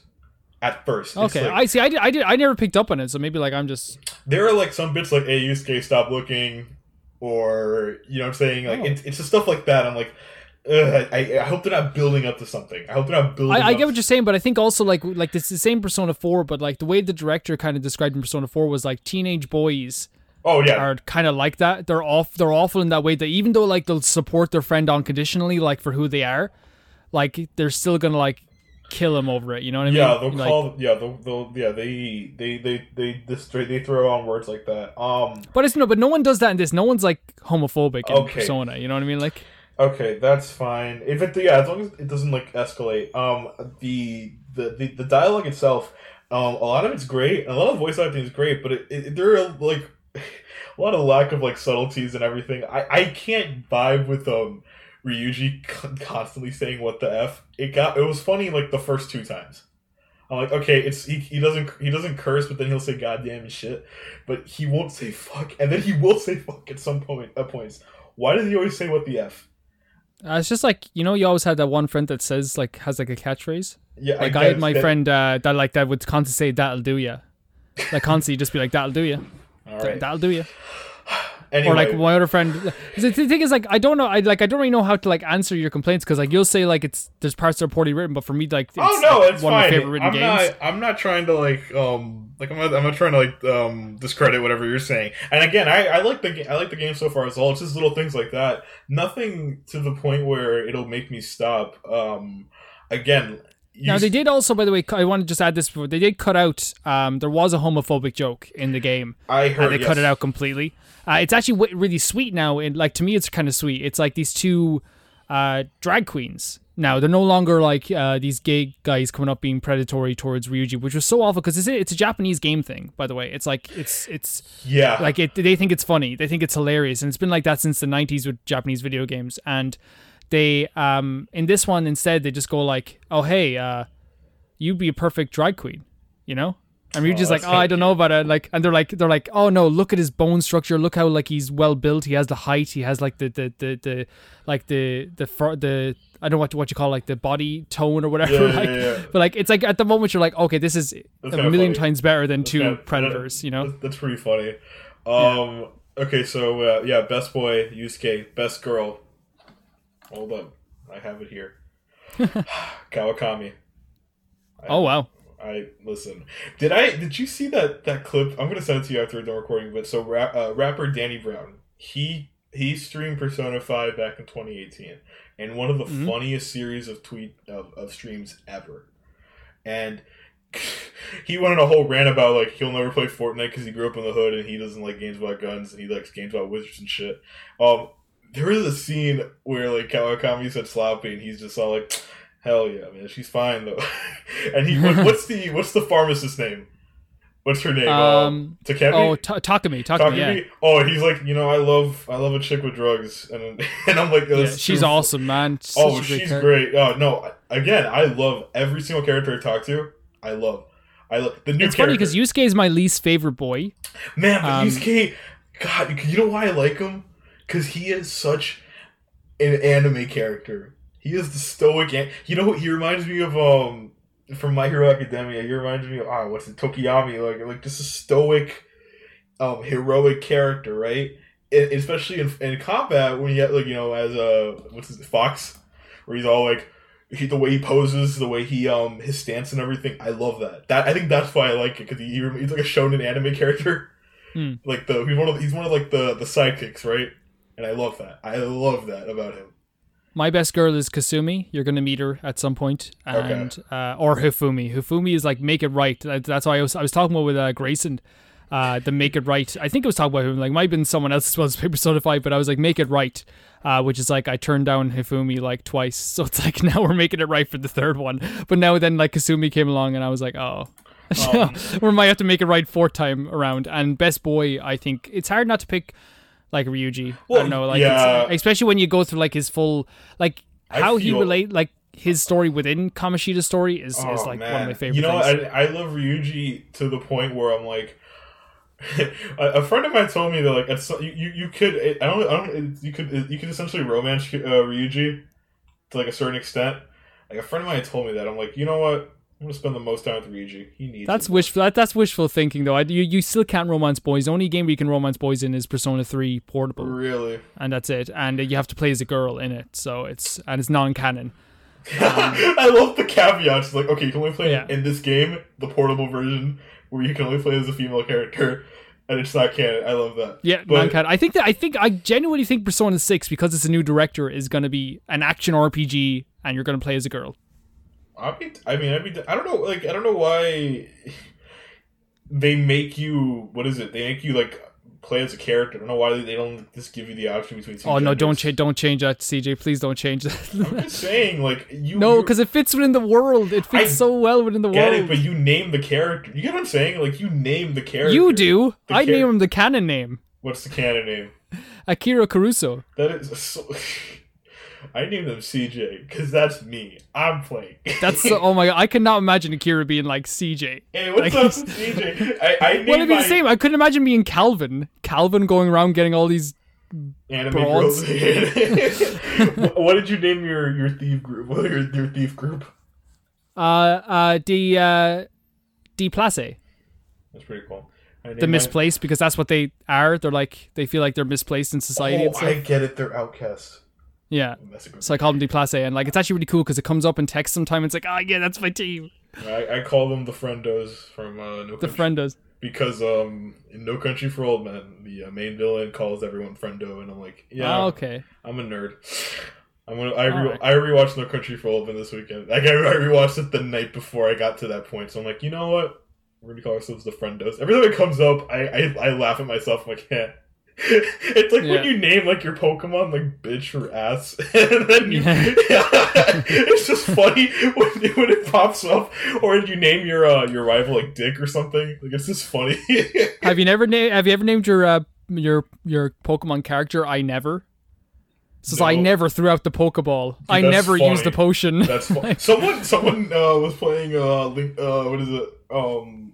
At first, okay, like- I see. I did. I did. I never picked up on it, so maybe like I'm just. there are like some bits like, "Hey, Yusuke, stop looking," or you know what I'm saying. Like Oh. it's it's the stuff like that. I'm like, Ugh, I, I hope they're not building up to something. I hope they're not building. I, I get what you're saying, but I think also like like it's the same Persona 4, but like the way the director kind of described in Persona 4 was like teenage boys Oh yeah, are kind of like that. They're off. They're awful in that way that even though like they'll support their friend unconditionally, like for who they are, like they're still gonna like kill him over it. You know what I mean? Yeah, they'll Like- call. Yeah, they'll, they'll. Yeah, they they they they this they throw on words like that. Um. But it's no, but no one does that in this. No one's like homophobic in Okay. Persona. You know what I mean? Like, Okay, that's fine. If it yeah, as long as it doesn't like escalate. Um. The the the, the dialogue itself. Um. A lot of it's great. A lot of voice acting is great, but it, it there are like (laughs) a lot of lack of like subtleties and everything. I I can't vibe with um. Ryuji constantly saying what the f. It got it was funny like the first two times. I'm like, okay, it's he, he doesn't he doesn't curse, but then he'll say goddamn and shit, but he won't say fuck, and then he will say fuck at some point at points. Why does he always say what the f? Uh, it's just like you know, you always had that one friend that says like has like a catchphrase. Yeah, Like I, I, had my that- friend uh, that like that would constantly say that'll do ya. Like constantly just be like that'll do ya. (laughs) All right. That'll do ya. Anyway, Or like my other friend. The thing is, like, I don't know. I like, I don't really know how to like answer your complaints because like you'll say like it's there's parts that are poorly written, but for me, like, it's, oh no, like, it's one fine. of my favorite written I'm games. not. I'm not trying to like um like I'm not. I'm not trying to like um discredit whatever you're saying. And again, I I like the I like the game so far as well. It's just little things like that. Nothing to the point where it'll make me stop. Um, again. You Now they did also, by the way, I want to just add this before they did cut out. Um, there was a homophobic joke in the game, I heard and they yes. cut it out completely. Uh, it's actually w- really sweet now, and like to me, it's kind of sweet. It's like these two uh, drag queens. Now they're no longer like uh, these gay guys coming up being predatory towards Ryuji, which was so awful because it's, a- it's a Japanese game thing. By the way, it's like it's it's Yeah. like it they think it's funny they think it's hilarious and it's been like that since the 90s with japanese video games and they um in this one instead they just go like oh hey uh you'd be a perfect drag queen you know and you're Oh, just like oh i don't know about it like and they're like they're like oh no look at his bone structure look how like he's well built he has the height he has like the the the, the like the the fr- the I don't know what what you call like the body tone or whatever. Yeah, (laughs) yeah, like, yeah. but like it's like at the moment you're like, okay, this is That's a million funny. times better than That's two kinda- predators. You know, That's, that's pretty funny. Um. Okay, so uh, yeah, best boy Yusuke, best girl. Hold up, I have it here. (laughs) (sighs) Kawakami. I- oh wow, I listen. Did I? Did you see that that clip? I'm gonna send it to you after we're done recording. But so, rap, uh, rapper Danny Brown, he he streamed Persona Five back in 2018, and one of the Mhm. funniest series of tweet of, of streams ever. And (laughs) he went on a whole rant about like he'll never play Fortnite because he grew up in the hood and he doesn't like games about guns and he likes games about wizards and shit. Um, there is a scene where like Kawakami said sloppy and he's just all like, "Hell yeah, man, she's fine though." (laughs) and he, what, (laughs) what's the what's the pharmacist's name? What's her name? Um, Takemi. oh, Ta- Takumi, Takumi, Talking yeah. to me? Oh, he's like, you know, I love, I love a chick with drugs, and (laughs) and I'm like, yeah. She's true. awesome, man. Such Oh, she's character. great. Oh no, again, I love every single character I talk to. I love, I love the new. It's funny character. because Yusuke is my least favorite boy. man, but um, Yusuke, God, you know why I like him? Because he is such an anime character. He is the stoic. An- you know, he reminds me of um from My Hero Academia. He reminds me of ah, what's it, Tokoyami? Like like just a stoic, um, heroic character, right? And especially in, in combat when you get like you know as a what's his Fox, where he's all like. He, the way he poses, the way he um his stance and everything, I love that. That I think that's why I like it because he, he- he's like a shonen anime character, Hmm. like the he's one of he's one of like the the sidekicks, right? And I love that. I love that about him. My best girl is Kasumi. You're gonna meet her at some point, and uh, or Hifumi. Hifumi is like make it right. That's why I was I was talking about with uh, Grayson. Uh, the make it right. I think I was talking about him. Like might have been someone else as well as (laughs) Paper Five, but I was like make it right, uh, which is like I turned down Hifumi like twice. (laughs) So it's like now we're making it right for the third one. But now then like Kasumi came along and I was like oh. Um, (laughs) we might have to make it right fourth time around. And best boy, I think it's hard not to pick like Ryuji. I don't know, like yeah. especially when you go through like his full like how he relate like his story within Kamoshida's story is, is Oh, like man. one of my favorite You know. I, I love Ryuji to the point where I'm like, (laughs) a, a friend of mine told me that like you, you you could I don't I don't you could you could essentially romance uh, Ryuji to like a certain extent. Like a friend of mine told me that I'm like, you know what? I'm gonna spend the most time with Ryuji. He needs that's it. wishful. That, that's wishful thinking, though. I, you you still can't romance boys. The only game where you can romance boys in is Persona Three Portable, really. and that's it. And uh, you have to play as a girl in it, so it's and it's non-canon. (laughs) Um, I love the caveats. Like, okay, you can only play Yeah. in this game, the portable version, where you can only play as a female character, and it's not canon. I love that. Yeah, But- non-canon. I think that I think I genuinely think Persona Six because it's a new director is going to be an action RPG, and you're going to play as a girl. I'd be, I mean, I'd be, I don't know, like, I don't know why they make you, what is it? They make you, like, play as a character. I don't know why they don't just give you the option between two Oh no, don't cha- don't change that, CJ. Please don't change that. I'm just (laughs) saying, like, you. no, because it fits within the world. It fits I so well within the get world. it, but you name the character. You get what I'm saying? Like, you name the character. You do. The I char- name him the canon name, What's the canon name? Akira Kurusu. That is so. (laughs) (laughs) I named him CJ because that's me. I'm playing. That's (laughs) oh my god! I cannot imagine Akira being like CJ. hey, what's like- up, CJ? I, I (laughs) named be my the same. I couldn't imagine being Calvin. Calvin going around getting all these. anime girls. what (laughs) what did you name your your thief group? What your your thief group? Uh, uh, the uh, de place, That's pretty cool. The misplaced, because that's what they are. They're like they feel like they're misplaced in society. Oh. I get it. They're outcasts. Yeah. That's a good- So I call them de place, and like it's actually really cool because it comes up in text sometime. It's like, oh yeah, that's my team. I, I call them the friendos from uh, No The Country friend does. because um in No Country for Old Men the uh, main villain calls everyone friendo and I'm like yeah Oh, okay. I'm a nerd. (laughs) I'm gonna. I, re- Alright. I rewatched No Country for Old Men this weekend. Like I, I rewatched it the night before I got to that point. So I'm like, you know what? We're gonna call ourselves the Friendos. Every time it comes up, I I, I laugh at myself. I'm like, yeah. (laughs) it's like Yeah. when you name like your Pokemon like bitch or ass, (laughs) and then you, Yeah. (laughs) it's just funny when, when it pops up, or you name your uh, your rival like Dick or something. Like it's just funny. Have you never named? Have you ever named your uh, your your Pokemon character? I never. Says I never threw out the Pokeball. I that's never used the potion. That's fun. someone someone uh, was playing uh Link uh what is it um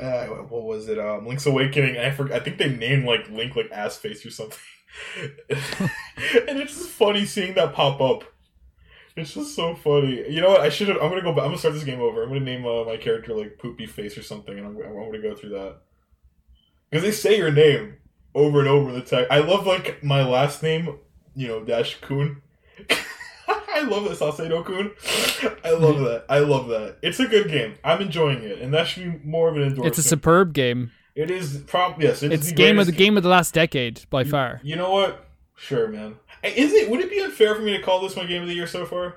uh, what was it um Link's Awakening I I think they named like Link like ass face or something. (laughs) And it's just funny seeing that pop up. It's just so funny. You know what? I should I'm gonna go back I'm gonna start this game over. I'm gonna name uh, my character like poopy face or something and I'm, I'm gonna go through that. Because they say your name over and over in the text. I love like my last name you know Dash Kun I love that Saseno Kun. I love that. I love that. It's a good game. I'm enjoying it, and that should be more of an endorsement. It's a superb game. It is prob yes. It's, It's the game of the game of the last decade by far. You know what? Sure, man. Is it? Would it be unfair for me to call this my game of the year so far?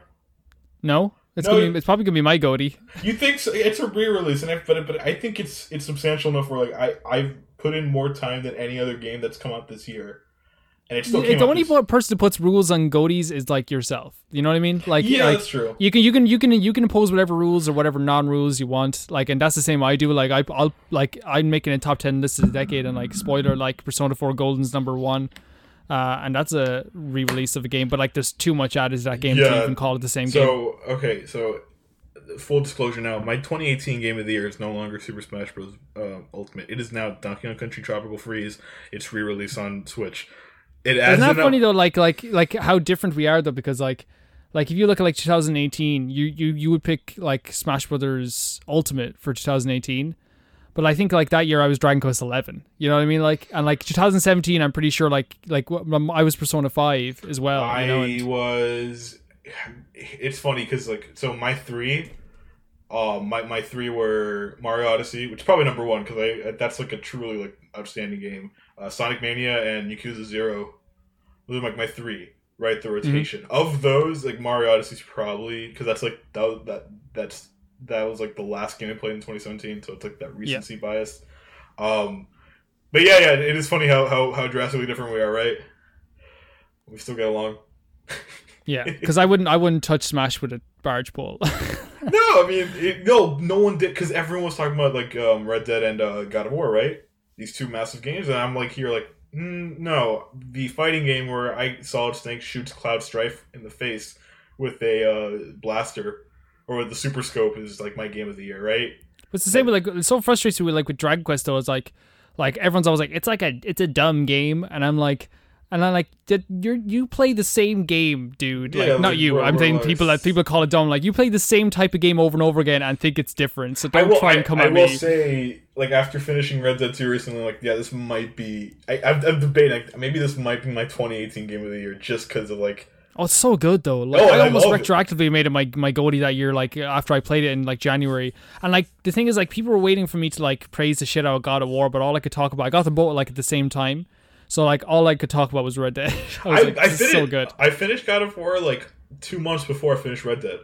No, it's No, gonna be, it's probably gonna be my GOTY. You think so? It's a re-release, and I, but but I think it's it's substantial enough where like I I've put in more time than any other game that's come out this year, and it still the only person that puts rules on GOTYs is like yourself. You know what I mean? Like, Yeah, like, that's true. You can you can you can you can impose whatever rules or whatever non-rules you want. Like, and that's the same I do. Like, I, I'll like I'm making a top ten list of the decade, and like spoiler, like Persona Four Golden's number one. Uh, and that's a re-release of a game, but like there's too much added to that game to even call it the same game. So okay, so full disclosure now, my 2018 game of the year is no longer Super Smash Bros. Uh, Ultimate. It is now Donkey Kong Country Tropical Freeze. It's re-released on Switch. It adds Isn't that funny though? Like like like how different we are though, because like like if you look at like 2018, you you you would pick like Smash Brothers Ultimate for 2018, but I think like that year I was Dragon Quest 11. You know what I mean? Like and like 2017, I'm pretty sure like like I was Persona 5 as well. I you know, and- was. (sighs) It's funny because like so my three, uh, my my three were Mario Odyssey, which is probably number one because I that's like a truly like outstanding game. Uh, Sonic Mania and Yakuza Zero, those are like my three. Right, the rotation of those, like Mario Odyssey's probably because that's like that was- that that's that was like the last game I played in 2017, so it's like that recency bias. Um, but yeah, yeah, it is funny how how how drastically different we are, right? We still get along. yeah, (laughs) because I wouldn't I wouldn't touch Smash with a barge pole. (laughs) (laughs) No, I mean, it, no, no one did because everyone was talking about like um, Red Dead and uh, God of War, right? These two massive games, and I'm like here, like, mm, no, the fighting game where I Solid Snake shoots Cloud Strife in the face with a uh, blaster or the Super Scope is like my game of the year, right? It's the same with like it's so frustrating with like with Dragon Quest though. It's like like everyone's always like it's like a it's a dumb game, and I'm like. And I'm like, did you you play the same game, dude? Like, Yeah, not like, you. I'm saying people that people call it dumb. Like, you play the same type of game over and over again and think it's different. So I don't will, try and come I at will me. say, like after finishing Red Dead 2 recently, like yeah, this might be. I, I'm, I'm debating. Like, maybe this might be my 2018 game of the year, just because of like. oh, it's so good though. Like, Oh, I I almost it. retroactively made it my my GOTY that year. Like after I played it in like January, and like the thing is, like people were waiting for me to like praise the shit out of God of War, but all I could talk about, I got the boat like at the same time. So like all I could talk about was Red Dead. (laughs) I was I, like, I finished. so good. I finished God of War like two months before I finished Red Dead,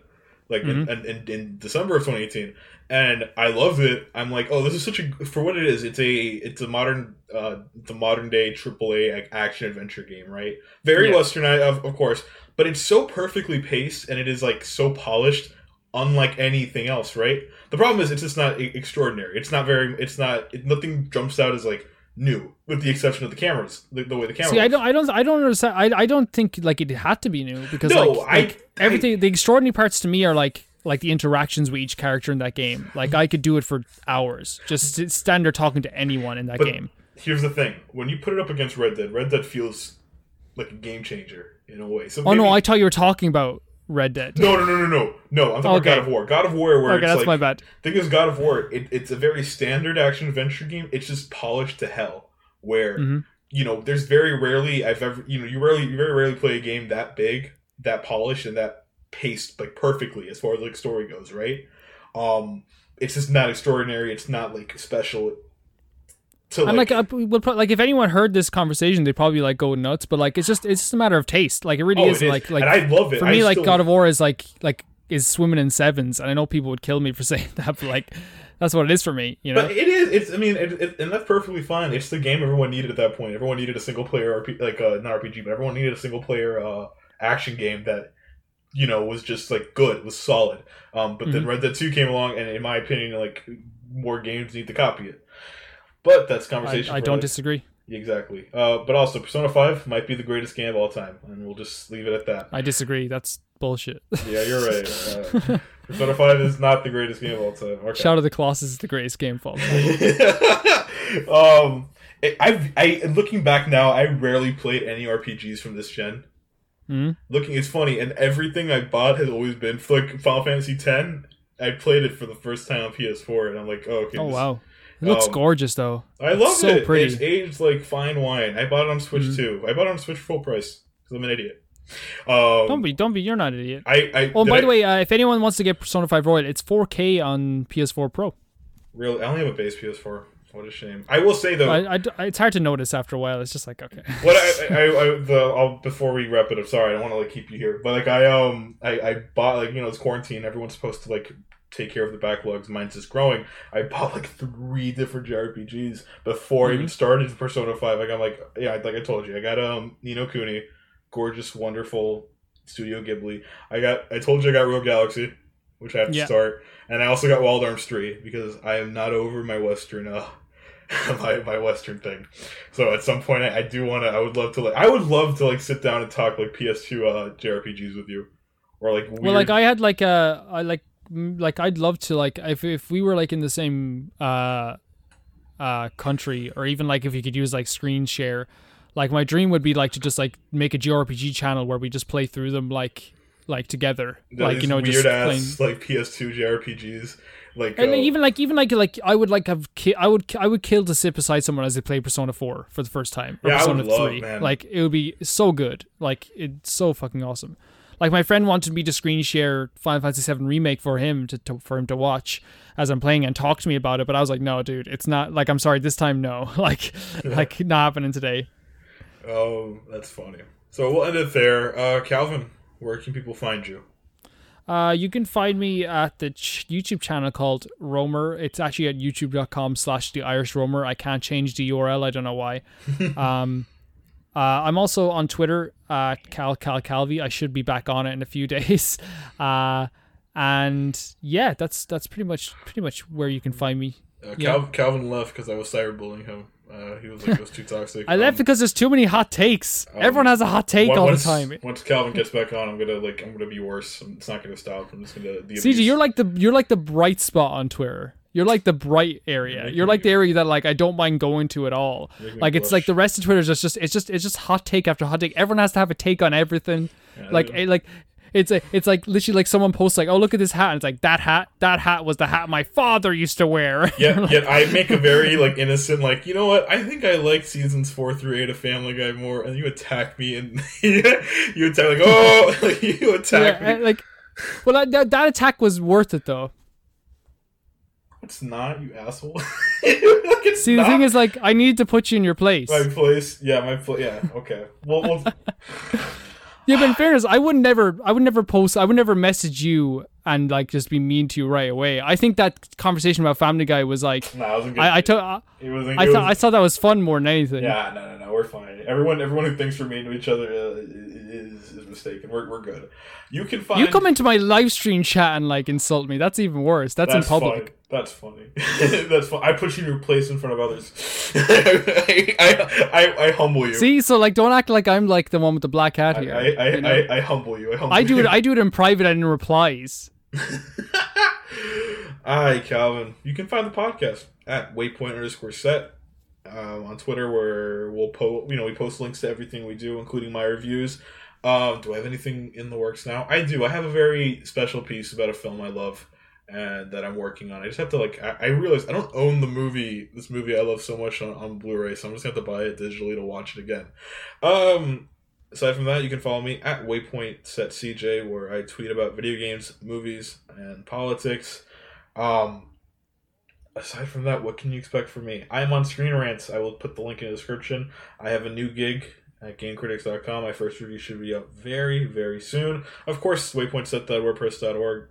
like Mm-hmm. in, in, in December of 2018, and I loved it. I'm like, oh, this is such a for what it is. It's a it's a modern uh a modern day AAA action adventure game, right? Very Yeah. westernized, of, of course, but it's so perfectly paced and it is like so polished. Unlike anything else, right? The problem is it's just not extraordinary. It's not very. It's not. It, nothing jumps out as like new, with the exception of the cameras, the, the way the camera. See, I don't, I don't, I don't understand. I, I don't think like it had to be new because No, like, I- like, everything. the extraordinary parts to me are like like the interactions with each character in that game. Like I could do it for hours, just stand there talking to anyone in that game. here's the thing: when you put it up against Red Dead, Red Dead feels like a game changer in a way. So Oh no, I thought you were talking about Red Dead. no, no, no, no, no, no. I'm talking Okay. about God of War. God of War, where okay, it's that's like my bad. thing is God of War. It, it's a very standard action adventure game. It's just polished to hell. Where Mhm. you know, there's very rarely I've ever you know you rarely you very rarely play a game that big, that polished, and that paced like perfectly as far as like story goes. Right? Um, it's just not extraordinary. It's not like special. To And like, I would pro- like if anyone heard this conversation, they'd probably like go nuts. But like, it's just it's just a matter of taste. Like it really oh, is. it is. Like like and I love it. for I me, like still- God of War is like like is swimming in sevens, and I know people would kill me for (laughs) saying that, but like that's what it is for me. You know. But it is. It's. I mean, it, it, and that's perfectly fine. It's the game everyone needed at that point. Everyone needed a single player RP, like uh, not RPG, but everyone needed a single player uh, action game that you know was just like good, was solid. Um, but then Mhm. Red Dead Two came along, and in my opinion, like more games need to copy it. But that's conversation. I for don't disagree. exactly. Uh, but also, Persona Five might be the greatest game of all time, and we'll just leave it at that. I disagree. That's bullshit. Yeah, you're right. Uh, (laughs) Persona Five is not the greatest game of all time. Okay. Shadow of the Colossus is the greatest game of all time. (laughs) um, I, I've I looking back now, I rarely played any RPGs from this gen. Mhm. Looking, it's funny, and everything I bought has always been like Final Fantasy X. I played it for the first time on PS4, and I'm like, oh, okay. Oh this- wow, it looks Um, gorgeous though. I love so it. pretty. It's aged like fine wine. I bought it on Switch Mhm. too. I bought it on Switch full price because I'm an idiot. Um, Don't be, don't be. You're not an idiot. I, I. Oh, by I- the way, uh, if anyone wants to get Persona 5 Royal, it's 4K on PS4 Pro. Really, I only have a base PS4. What a shame. I will say though, I, I- it's hard to notice after a while. It's just like okay. (laughs) what I, I, I the I'll, before we wrap it up. Sorry, I don't want to like keep you here, but like I um I, I bought like you know it's quarantine. Everyone's supposed to like take care of the backlogs. Mine's just growing. I bought like three different JRPGs before I even Mhm. started Persona Five. Like I'm like yeah, like I told you, I got um Ni no Kuni, gorgeous, wonderful Studio Ghibli. I got I told you I got Rogue Galaxy, which I have to Yeah. start, and I also got Wild Arms Three because I am not over my Western uh (laughs) my my Western thing. So at some point, I, I do want to. I would love to like. I would love to like sit down and talk like PS2 uh, JRPGs with you, or like weird. Well, like I had like a, I like, like I'd love to like if if we were like in the same uh, uh country, or even like if you could use like screen share, like my dream would be like to just like make a JRPG channel where we just play through them like like together, like you know weird just ass playing. (laughs) like PS2 JRPGs. Like And uh, even like even like like I would like have ki- I would I would kill to sit beside someone as they play Persona Four for the first time or Yeah, Persona would love, Three. man. Like it would be so good. Like it's so fucking awesome. Like my friend wanted me to screen share Final Fantasy VII remake for him to, to for him to watch as I'm playing and talk to me about it. But I was like, no, dude, it's not. Like I'm sorry, this time no. (laughs) like like not happening today. oh, that's funny. So we'll end it there. Uh, Calvin, where can people find you? Uh, you can find me at the ch- YouTube channel called Roamer. It's actually at youtube.com slash the Irish Roamer. I can't change the URL. I don't know why. (laughs) um, uh, I'm also on Twitter at Cal Cal Calvi. I should be back on it in a few (laughs) days. Uh, and yeah, that's that's pretty much pretty much where you can find me. Uh, Yeah. Calvin left because I was cyberbullying him. Uh, he was like, it was too toxic. (laughs) I left Um, because there's too many hot takes. um, Everyone has a hot take on- all the time. Once Calvin gets back on, I'm gonna like I'm gonna be worse. It's not gonna stop. I'm just gonna. The CG, abuse- you're like the you're like the bright spot on Twitter. You're like the bright area. You're like the area that like I don't mind going to at all. Like it's like the rest of Twitter is just, it's just it's just hot take after hot take. Everyone has to have a take on everything. Yeah, Like yeah. eh, like it's a it's like literally like someone posts like oh look at this hat and it's like that hat that hat was the hat my father used to wear. (laughs) Yet, yet I make a very like innocent, like you know what? I think I like seasons four through eight of Family Guy more, and you attack me, and (laughs) you attack like oh, (laughs) you attack Yeah, eh, me. like well that, that that attack was worth it though. It's not, you asshole. (laughs) See the not thing is like I need to put you in your place. my place. Yeah, my place. Yeah, okay. Well, well (laughs) Yeah, but in fairness, I would never, I would never post, I would never message you and like just be mean to you right away. I think that conversation about Family Guy was like, nah. I, I I, it wasn't. I thought, I thought that was fun more than anything. Yeah, no, no, no. We're fine. Everyone, everyone who thinks we're mean to each other uh, is is mistaken. We're we're good. You can find. You come into my live stream chat and like insult me. That's even worse. That's, That's in public. Fine. That's funny. (laughs) That's fun. I put you in your place in front of others. I, (laughs) I, I, I humble you. See, so like, don't act like I'm like the one with the black hat here. I, I, you know? I, I humble you. I humble I do it. I do it in private and in replies. (laughs) Hi, Calvin. You can find the podcast at waypoint underscore set um, on Twitter, where we'll post. You know, we post links to everything we do, including my reviews. Um, do I have anything in the works now? I do. I have a very special piece about a film I love and that I'm working on. I just have to like. I, I realize I don't own the movie. This movie I love so much on, on Blu-ray, so I'm just gonna have to buy it digitally to watch it again. Um, aside from that, you can follow me at Waypoint Set CJ, where I tweet about video games, movies, and politics. Um, aside from that, what can you expect from me? I am on Screen Rants. I will put the link in the description. I have a new gig at GameCritics.com. My first review should be up very, very soon. Of course, waypointset.wordpress.org.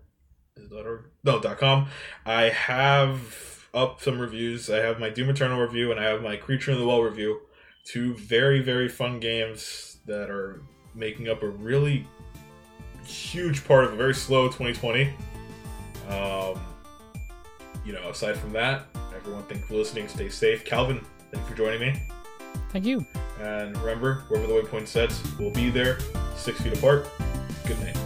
Is it .org? No, .com. I have up some reviews. I have my Doom Eternal review and I have my Creature in the Well review. Two very, very fun games that are making up a really huge part of a very slow 2020. Um, you know, aside from that, everyone, thank you for listening. Stay safe. Calvin, thank you for joining me. Thank you. And remember, wherever the waypoint sets, we'll be there, six feet apart. Good night.